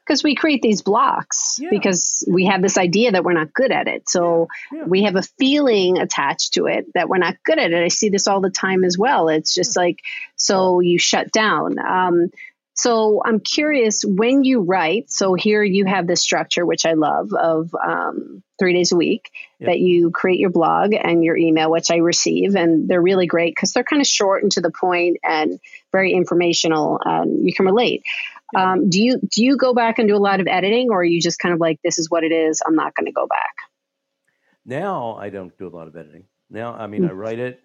because we create these blocks yeah. because we have this idea that we're not good at it. So yeah. Yeah. we have a feeling attached to it that we're not good at it. I see this all the time as well. It's just like, so you shut down. Um, so I'm curious when you write. So here you have this structure, which I love, of um, three days a week that you create your blog and your email, which I receive, and they're really great because they're kind of short and to the point and very informational, and you can relate. Um, do you do you go back and do a lot of editing, or are you just kind of like, this is what it is, I'm not going to go back? Now I don't do a lot of editing. Now I mean, mm-hmm. I write it,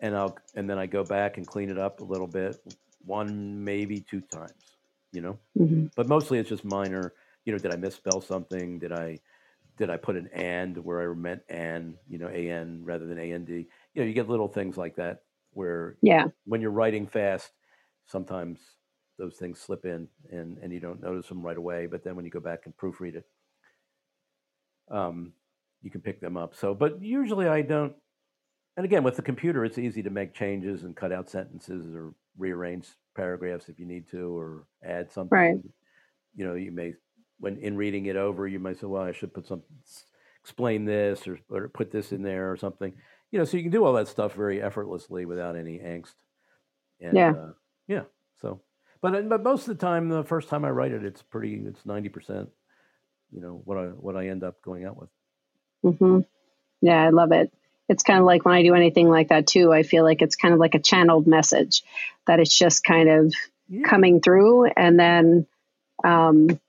and I'll and then I go back and clean it up a little bit, one maybe two times, you know. Mm-hmm. But mostly it's just minor. You know, did I misspell something? Did I did I put an and where I meant and, you know, an rather than and? You know, you get little things like that where yeah, when you're writing fast, sometimes those things slip in and, and you don't notice them right away. But then when you go back and proofread it, um, you can pick them up. So, but usually I don't. And again, with the computer, it's easy to make changes and cut out sentences or rearrange paragraphs if you need to, or add something. Right. You know, you may, when in reading it over, you might say, "Well, I should put some, explain this, or, or put this in there, or something." You know, so you can do all that stuff very effortlessly without any angst. And, yeah. Uh, yeah. So but uh, but most of the time, the first time I write it, it's pretty. It's ninety percent. You know what I what I end up going out with. Mm-hmm. Yeah, I love it. It's kind of like when I do anything like that too. I feel like it's kind of like a channeled message that it's just kind of yeah. coming through, and then, um,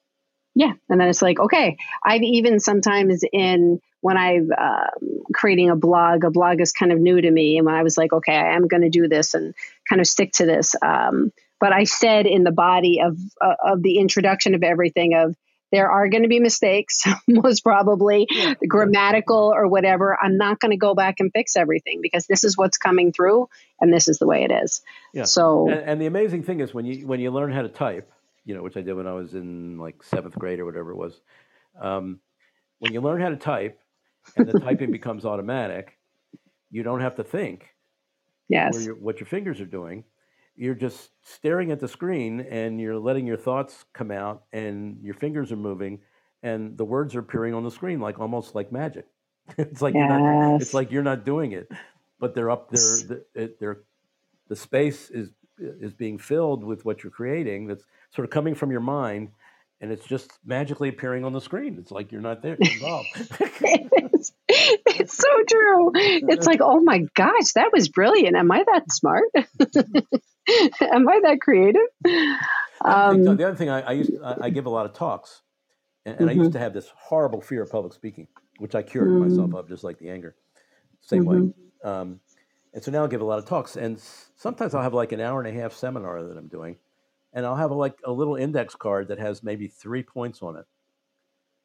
yeah, and then it's like okay. I've even sometimes in when I'm um, creating a blog, a blog is kind of new to me, and when I was like, okay, I am going to do this and kind of stick to this. Um, but I said in the body of uh, of the introduction of everything of there are going to be mistakes, most probably yeah. grammatical or whatever. I'm not going to go back and fix everything because this is what's coming through, and this is the way it is. Yeah. So, and, and the amazing thing is when you when you learn how to type, you know, which I did when I was in like seventh grade or whatever it was. Um, when you learn how to type, and the typing becomes automatic, you don't have to think. Yes. what your fingers are doing you're just staring at the screen and you're letting your thoughts come out and your fingers are moving and the words are appearing on the screen like almost like magic. It's like yes. you're not, it's like you're not doing it but they're up there they're, they're the space is is being filled with what you're creating that's sort of coming from your mind and it's just magically appearing on the screen. It's like you're not there involved. It's, it's so true. It's like oh my gosh that was brilliant. Am i that smart Am I that creative? Um, so. The other thing I, I used I, I, give a lot of talks, and, and mm-hmm. I used to have this horrible fear of public speaking, which I cured mm-hmm. myself of, just like the anger, same mm-hmm. way. Um, and so now I give a lot of talks, and sometimes I'll have like an hour and a half seminar that I'm doing, and I'll have a, like a little index card that has maybe three points on it,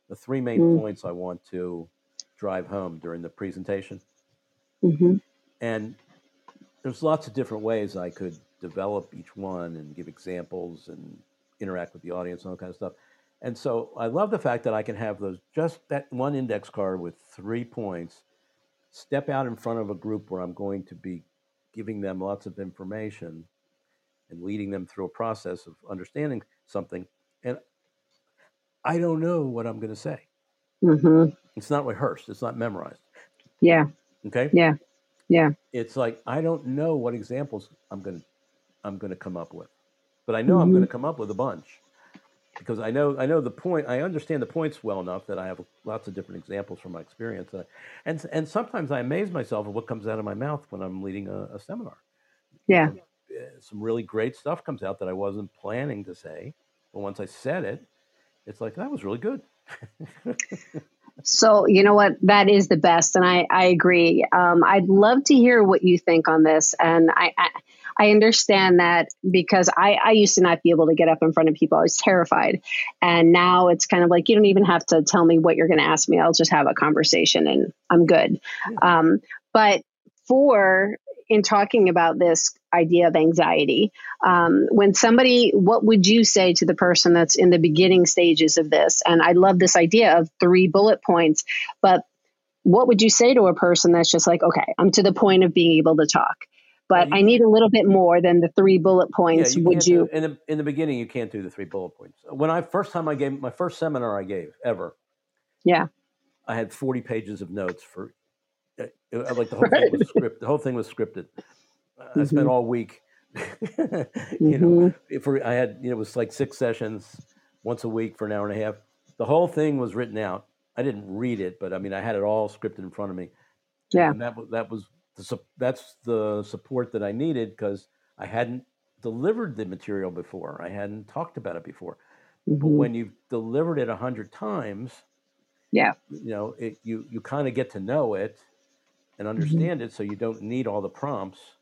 the three main mm. points I want to drive home during the presentation, mm-hmm. and there's lots of different ways I could develop each one and give examples and interact with the audience and all kind of stuff. And so I love the fact that I can have those just that one index card with three points, step out in front of a group where I'm going to be giving them lots of information and leading them through a process of understanding something. And I don't know what I'm going to say. Mm-hmm. It's not rehearsed. It's not memorized. Yeah. Okay. Yeah. Yeah. It's like I don't know what examples I'm going to I'm going to come up with. But I know mm-hmm. I'm going to come up with a bunch. because I know I know the point. I understand the points well enough that I have lots of different examples from my experience, uh, and and sometimes I amaze myself at what comes out of my mouth when I'm leading a, a seminar. Yeah. Uh, some really great stuff comes out that I wasn't planning to say, but once I said it, it's like that was really good. So, you know what? That is the best. And I, I agree. Um, I'd love to hear what you think on this. And I, I, I understand that because I, I used to not be able to get up in front of people. I was terrified. And now it's kind of like, you don't even have to tell me what you're going to ask me. I'll just have a conversation and I'm good. Um, but for in talking about this idea of anxiety, um, when somebody, what would you say to the person that's in the beginning stages of this? And I love this idea of three bullet points, but what would you say to a person that's just like, okay, I'm to the point of being able to talk, but I need a little bit more than the three bullet points? Yeah, you would you? Do, in the in the beginning, you can't do the three bullet points. When I first time I gave my first seminar I gave ever, Yeah. I had 40 pages of notes for uh, uh, like the whole thing was scripted. The whole thing was scripted. I spent Mhm. all week, you know, for I had you know it was like six sessions once a week for an hour and a half. The whole thing was written out. I didn't read it, but I mean I had it all scripted in front of me. Yeah. and that was that was the that's the support that I needed because I hadn't delivered the material before. I hadn't talked about it before. But Mhm. when you've delivered it a hundred times, Yeah. you know it, you you kind of get to know it and Mm-hmm. understand it, so you don't need all the prompts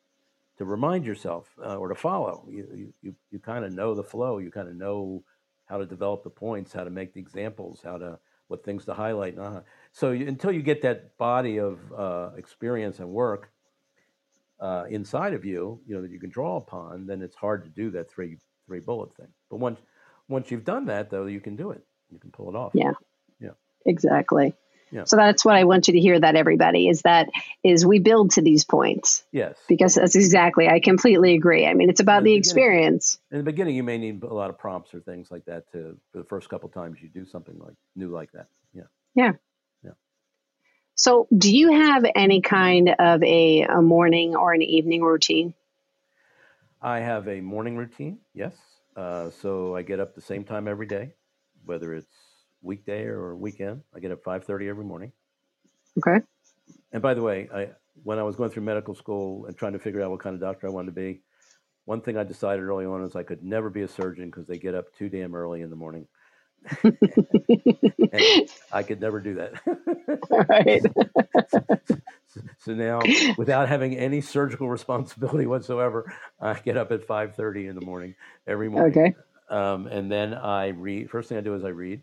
to remind yourself uh, or to follow. You you you, kind of know the flow. You kind of know how to develop the points, how to make the examples, how to what things to highlight. And uh, so you, until you get that body of uh, experience and work uh, inside of you, you know that you can draw upon, then it's hard to do that three three bullet thing. But once once you've done that, though, you can do it. You can pull it off. Yeah. Yeah. Exactly. Yeah. So that's what I want you to hear that everybody is that is we build to these points Yes. because that's exactly I completely agree. I mean it's about In the the experience. In the beginning, you may need a lot of prompts or things like that to for the first couple times you do something like new like that. Yeah. Yeah. Yeah. So do you have any kind of a, a morning or an evening routine? I have a morning routine. Yes. Uh, so I get up the same time every day, whether it's weekday or weekend. I get up five thirty every morning. Okay. And by the way, I when I was going through medical school and trying to figure out what kind of doctor I wanted to be, one thing I decided early on is I could never be a surgeon because they get up too damn early in the morning. I could never do that. Right. so now, without having any surgical responsibility whatsoever, I get up at five thirty in the morning every morning. Okay. Um, and then I read. First thing I do is I read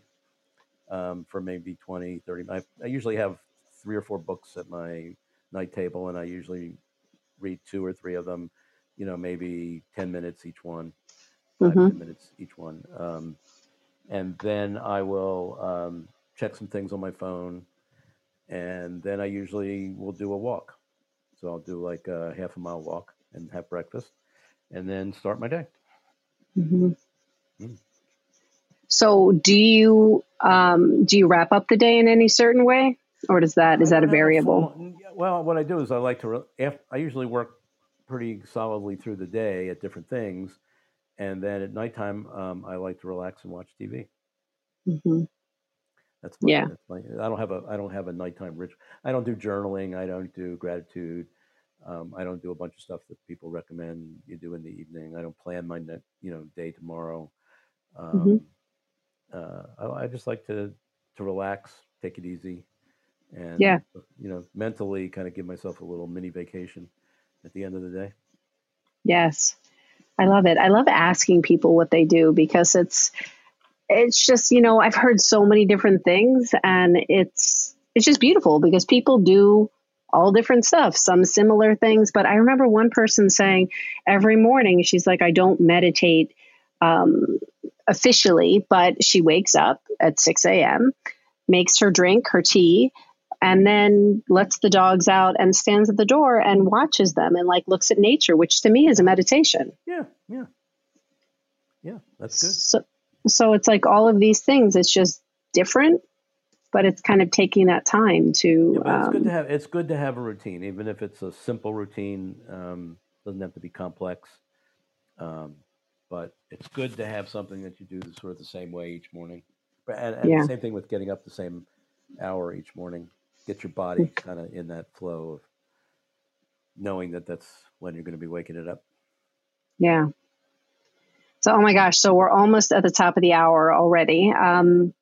um, for maybe 20, 30. I, I usually have three or four books at my night table, and I usually read two or three of them. You know, maybe ten minutes each one, 5 Mhm. 10 minutes each one. Um, and then I will um, check some things on my phone, and then I usually will do a walk. So I'll do like a half a mile walk and have breakfast, and then start my day. Mhm. Mm. So do you um, do you wrap up the day in any certain way, or does that is that a variable? well, what I do is I like to. Re- I usually work pretty solidly through the day at different things, and then at nighttime um, I like to relax and watch TV. hmm That's my, Yeah. that's my. I don't have a. I don't have a nighttime ritual. I don't do journaling. I don't do gratitude. Um, I don't do a bunch of stuff that people recommend you do in the evening. I don't plan my you know day tomorrow. Um, uh, I, I just like to to relax, take it easy, and Yeah. you know mentally kind of give myself a little mini vacation at the end of the day. Yes, I love it. I love asking people what they do because it's it's just you know I've heard so many different things, and it's it's just beautiful because people do all different stuff, some similar things. But I remember one person saying every morning she's like, I don't meditate um, officially, but she wakes up at six a.m., makes her drink, her tea. And then lets the dogs out and stands at the door and watches them and like looks at nature, which to me is a meditation. Yeah, yeah, yeah. That's good. So, so it's like all of these things. It's just different, but it's kind of taking that time to. Yeah, it's good to Um, have it's good to have a routine, even if it's a simple routine. Um, doesn't have to be complex. Um, but it's good to have something that you do the sort of the same way each morning. And, and Yeah. the same thing with getting up the same hour each morning. Get your body Mm. kind of in that flow of knowing that that's when you're going to be waking it up. Yeah. So, oh my gosh, so we're almost at the top of the hour already. Um,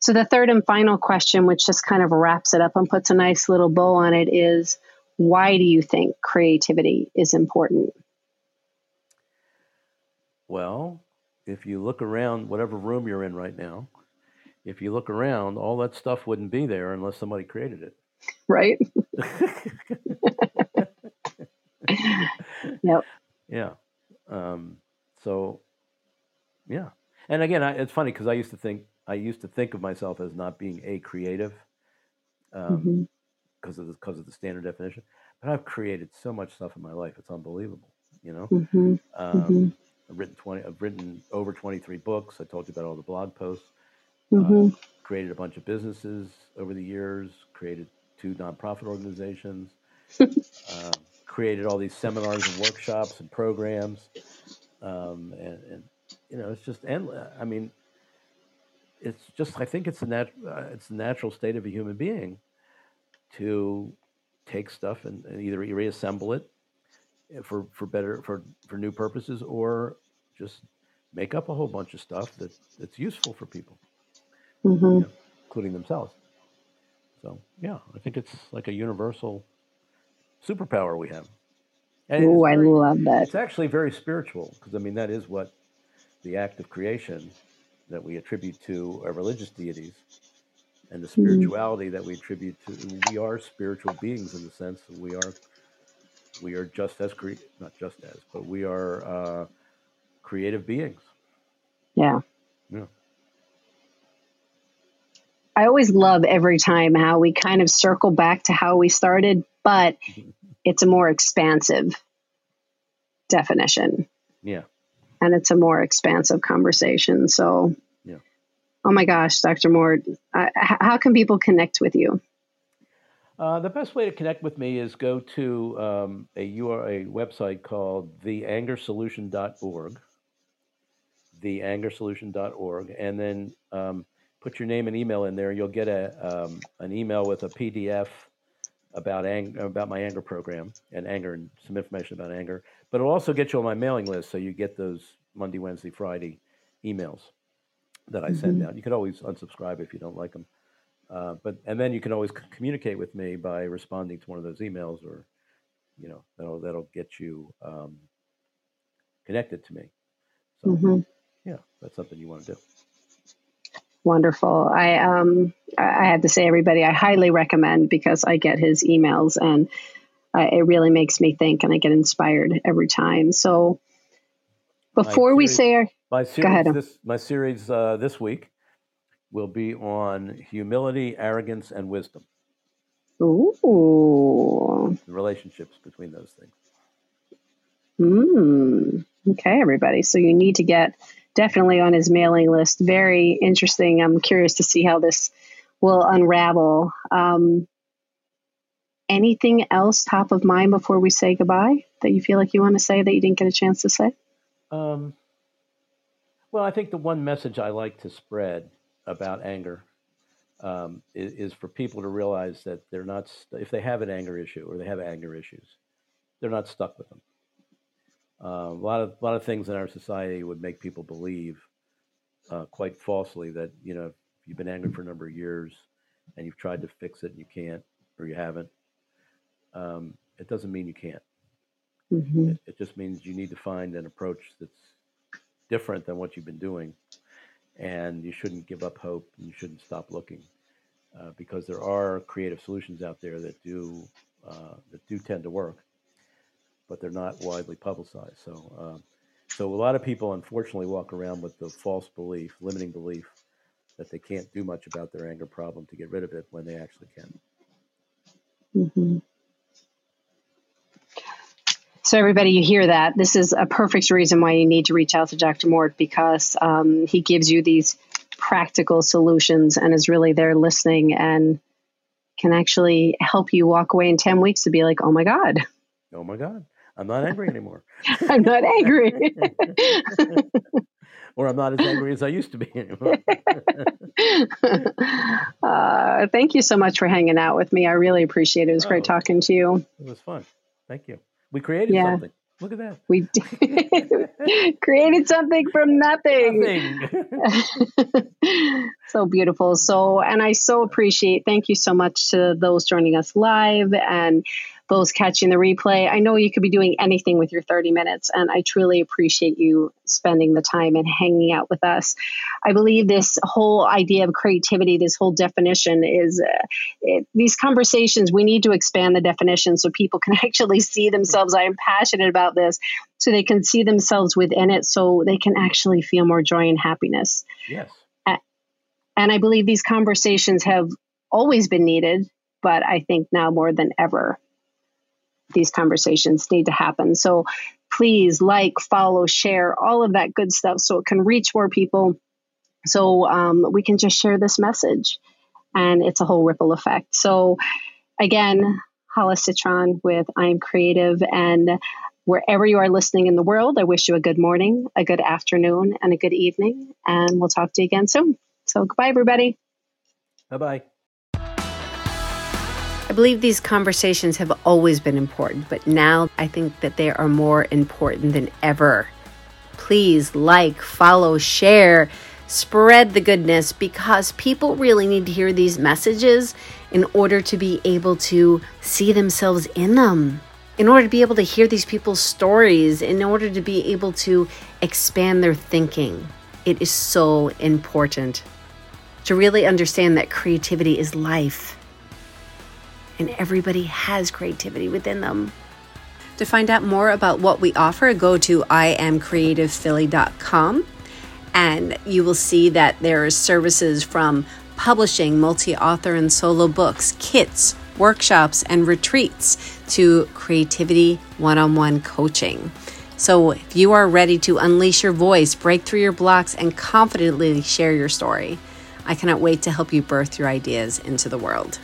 so, the third and final question, which just kind of wraps it up and puts a nice little bow on it, is why do you think creativity is important? Well, if you look around, whatever room you're in right now, if you look around, all that stuff wouldn't be there unless somebody created it. Right? Yep. Yeah. Um, so, yeah. And again, I, it's funny because I used to think I used to think of myself as not being a creative because Mhm. of the, because of the standard definition. But I've created so much stuff in my life; it's unbelievable. You know, Mhm. um, Mhm. I've written twenty. I've written over twenty three books. I told you about all the blog posts. Mhm. Created a bunch of businesses over the years. Created two nonprofit organizations. um, created all these seminars and workshops and programs. Um, and, and you know, it's just endless. I mean, it's just. I think it's a nat- uh, It's the natural state of a human being to take stuff and, and either reassemble it for for better for for new purposes or just make up a whole bunch of stuff that that's useful for people Mhm. including themselves so yeah i think it's like a universal superpower we have it's, I love that. it's actually very spiritual because i mean that is what the act of creation that we attribute to our religious deities and the Mhm. spirituality that we attribute to we are spiritual beings in the sense that we are we are just as cre- not just as but we are uh, creative beings Yeah. Yeah. I always love every time how we kind of circle back to how we started, but it's a more expansive definition yeah and it's a more expansive conversation. So, Yeah. oh my gosh, Dr. Mort, uh, how can people connect with you? Uh, the best way to connect with me is go to um, a URL, a website called theangersolution.org, theangersolution.org, and then um, put your name and email in there. You'll get a um, an email with a PDF about ang- about my anger program and anger and some information about anger. But it'll also get you on my mailing list, so you get those Monday, Wednesday, Friday emails that I send out. You could always unsubscribe if you don't like them. Uh, but and then you can always c- communicate with me by responding to one of those emails, or you know that'll that'll get you um, connected to me. So Mhm. yeah, that's something you want to do. Wonderful. I um I have to say, everybody, I highly recommend because I get his emails and uh, it really makes me think and I get inspired every time. So before we say our My series ahead. this my series uh, this week will be on humility, arrogance, and wisdom. ooh, The relationships between those things. mm, okay, everybody. So you need to get definitely on his mailing list. Very interesting. I'm curious to see how this will unravel. Um, anything else top of mind before we say goodbye that you feel like you want to say that you didn't get a chance to say? Um, well, I think the one message I like to spread about anger um, is, is for people to realize that they're not, st- if they have an anger issue or they have anger issues, they're not stuck with them. Uh, a lot of a lot of things in our society would make people believe, uh, quite falsely, that you know if you've been angry for a number of years and you've tried to fix it and you can't or you haven't. Um, it doesn't mean you can't. hmm It, it just means you need to find an approach that's different than what you've been doing, and you shouldn't give up hope and you shouldn't stop looking, uh, because there are creative solutions out there that do uh, that do tend to work, but they're not widely publicized. So, um, so a lot of people unfortunately walk around with the false belief, limiting belief, that they can't do much about their anger problem to get rid of it when they actually can. hmm So, everybody, you hear that. This is a perfect reason why you need to reach out to Dr. Mort because um, he gives you these practical solutions and is really there listening and can actually help you walk away in 10 weeks to be like, oh my God. Oh my God. I'm not angry anymore. I'm not angry. or I'm not as angry as I used to be anymore. uh, thank you so much for hanging out with me. I really appreciate it. It was great Oh. talking to you. it was fun. Thank you. We created Yeah. something. Look at that. We created something from nothing. Nothing. so beautiful. So, and I so appreciate, thank you so much to those joining us live and those catching the replay. I know you could be doing anything with your 30 minutes, and I truly appreciate you spending the time and hanging out with us. I believe this whole idea of creativity, this whole definition is uh, it, these conversations, we need to expand the definition so people can actually see themselves. I am passionate about this so they can see themselves within it so they can actually feel more joy and happiness. yes. And I believe these conversations have always been needed, but I think now more than ever, these conversations need to happen. So please like, follow, share, all of that good stuff so it can reach more people. So um, we can just share this message and it's a whole ripple effect. So again, Hollis Citron with I'm Creative and wherever you are listening in the world, I wish you a good morning, a good afternoon, and a good evening. And we'll talk to you again soon. So goodbye, everybody. Bye bye. I believe these conversations have always been important, but now I think that they are more important than ever. Please like, follow, share, spread the goodness because people really need to hear these messages in order to be able to see themselves in them, in order to be able to hear these people's stories, in order to be able to expand their thinking. It is so important to really understand that creativity is life and everybody has creativity within them. To find out more about what we offer, go to iamcreativephilly.com and you will see that there are services from publishing, multi author and solo books, kits, workshops, and retreats to creativity one on one coaching. So, if you are ready to unleash your voice, break through your blocks, and confidently share your story, I cannot wait to help you birth your ideas into the world.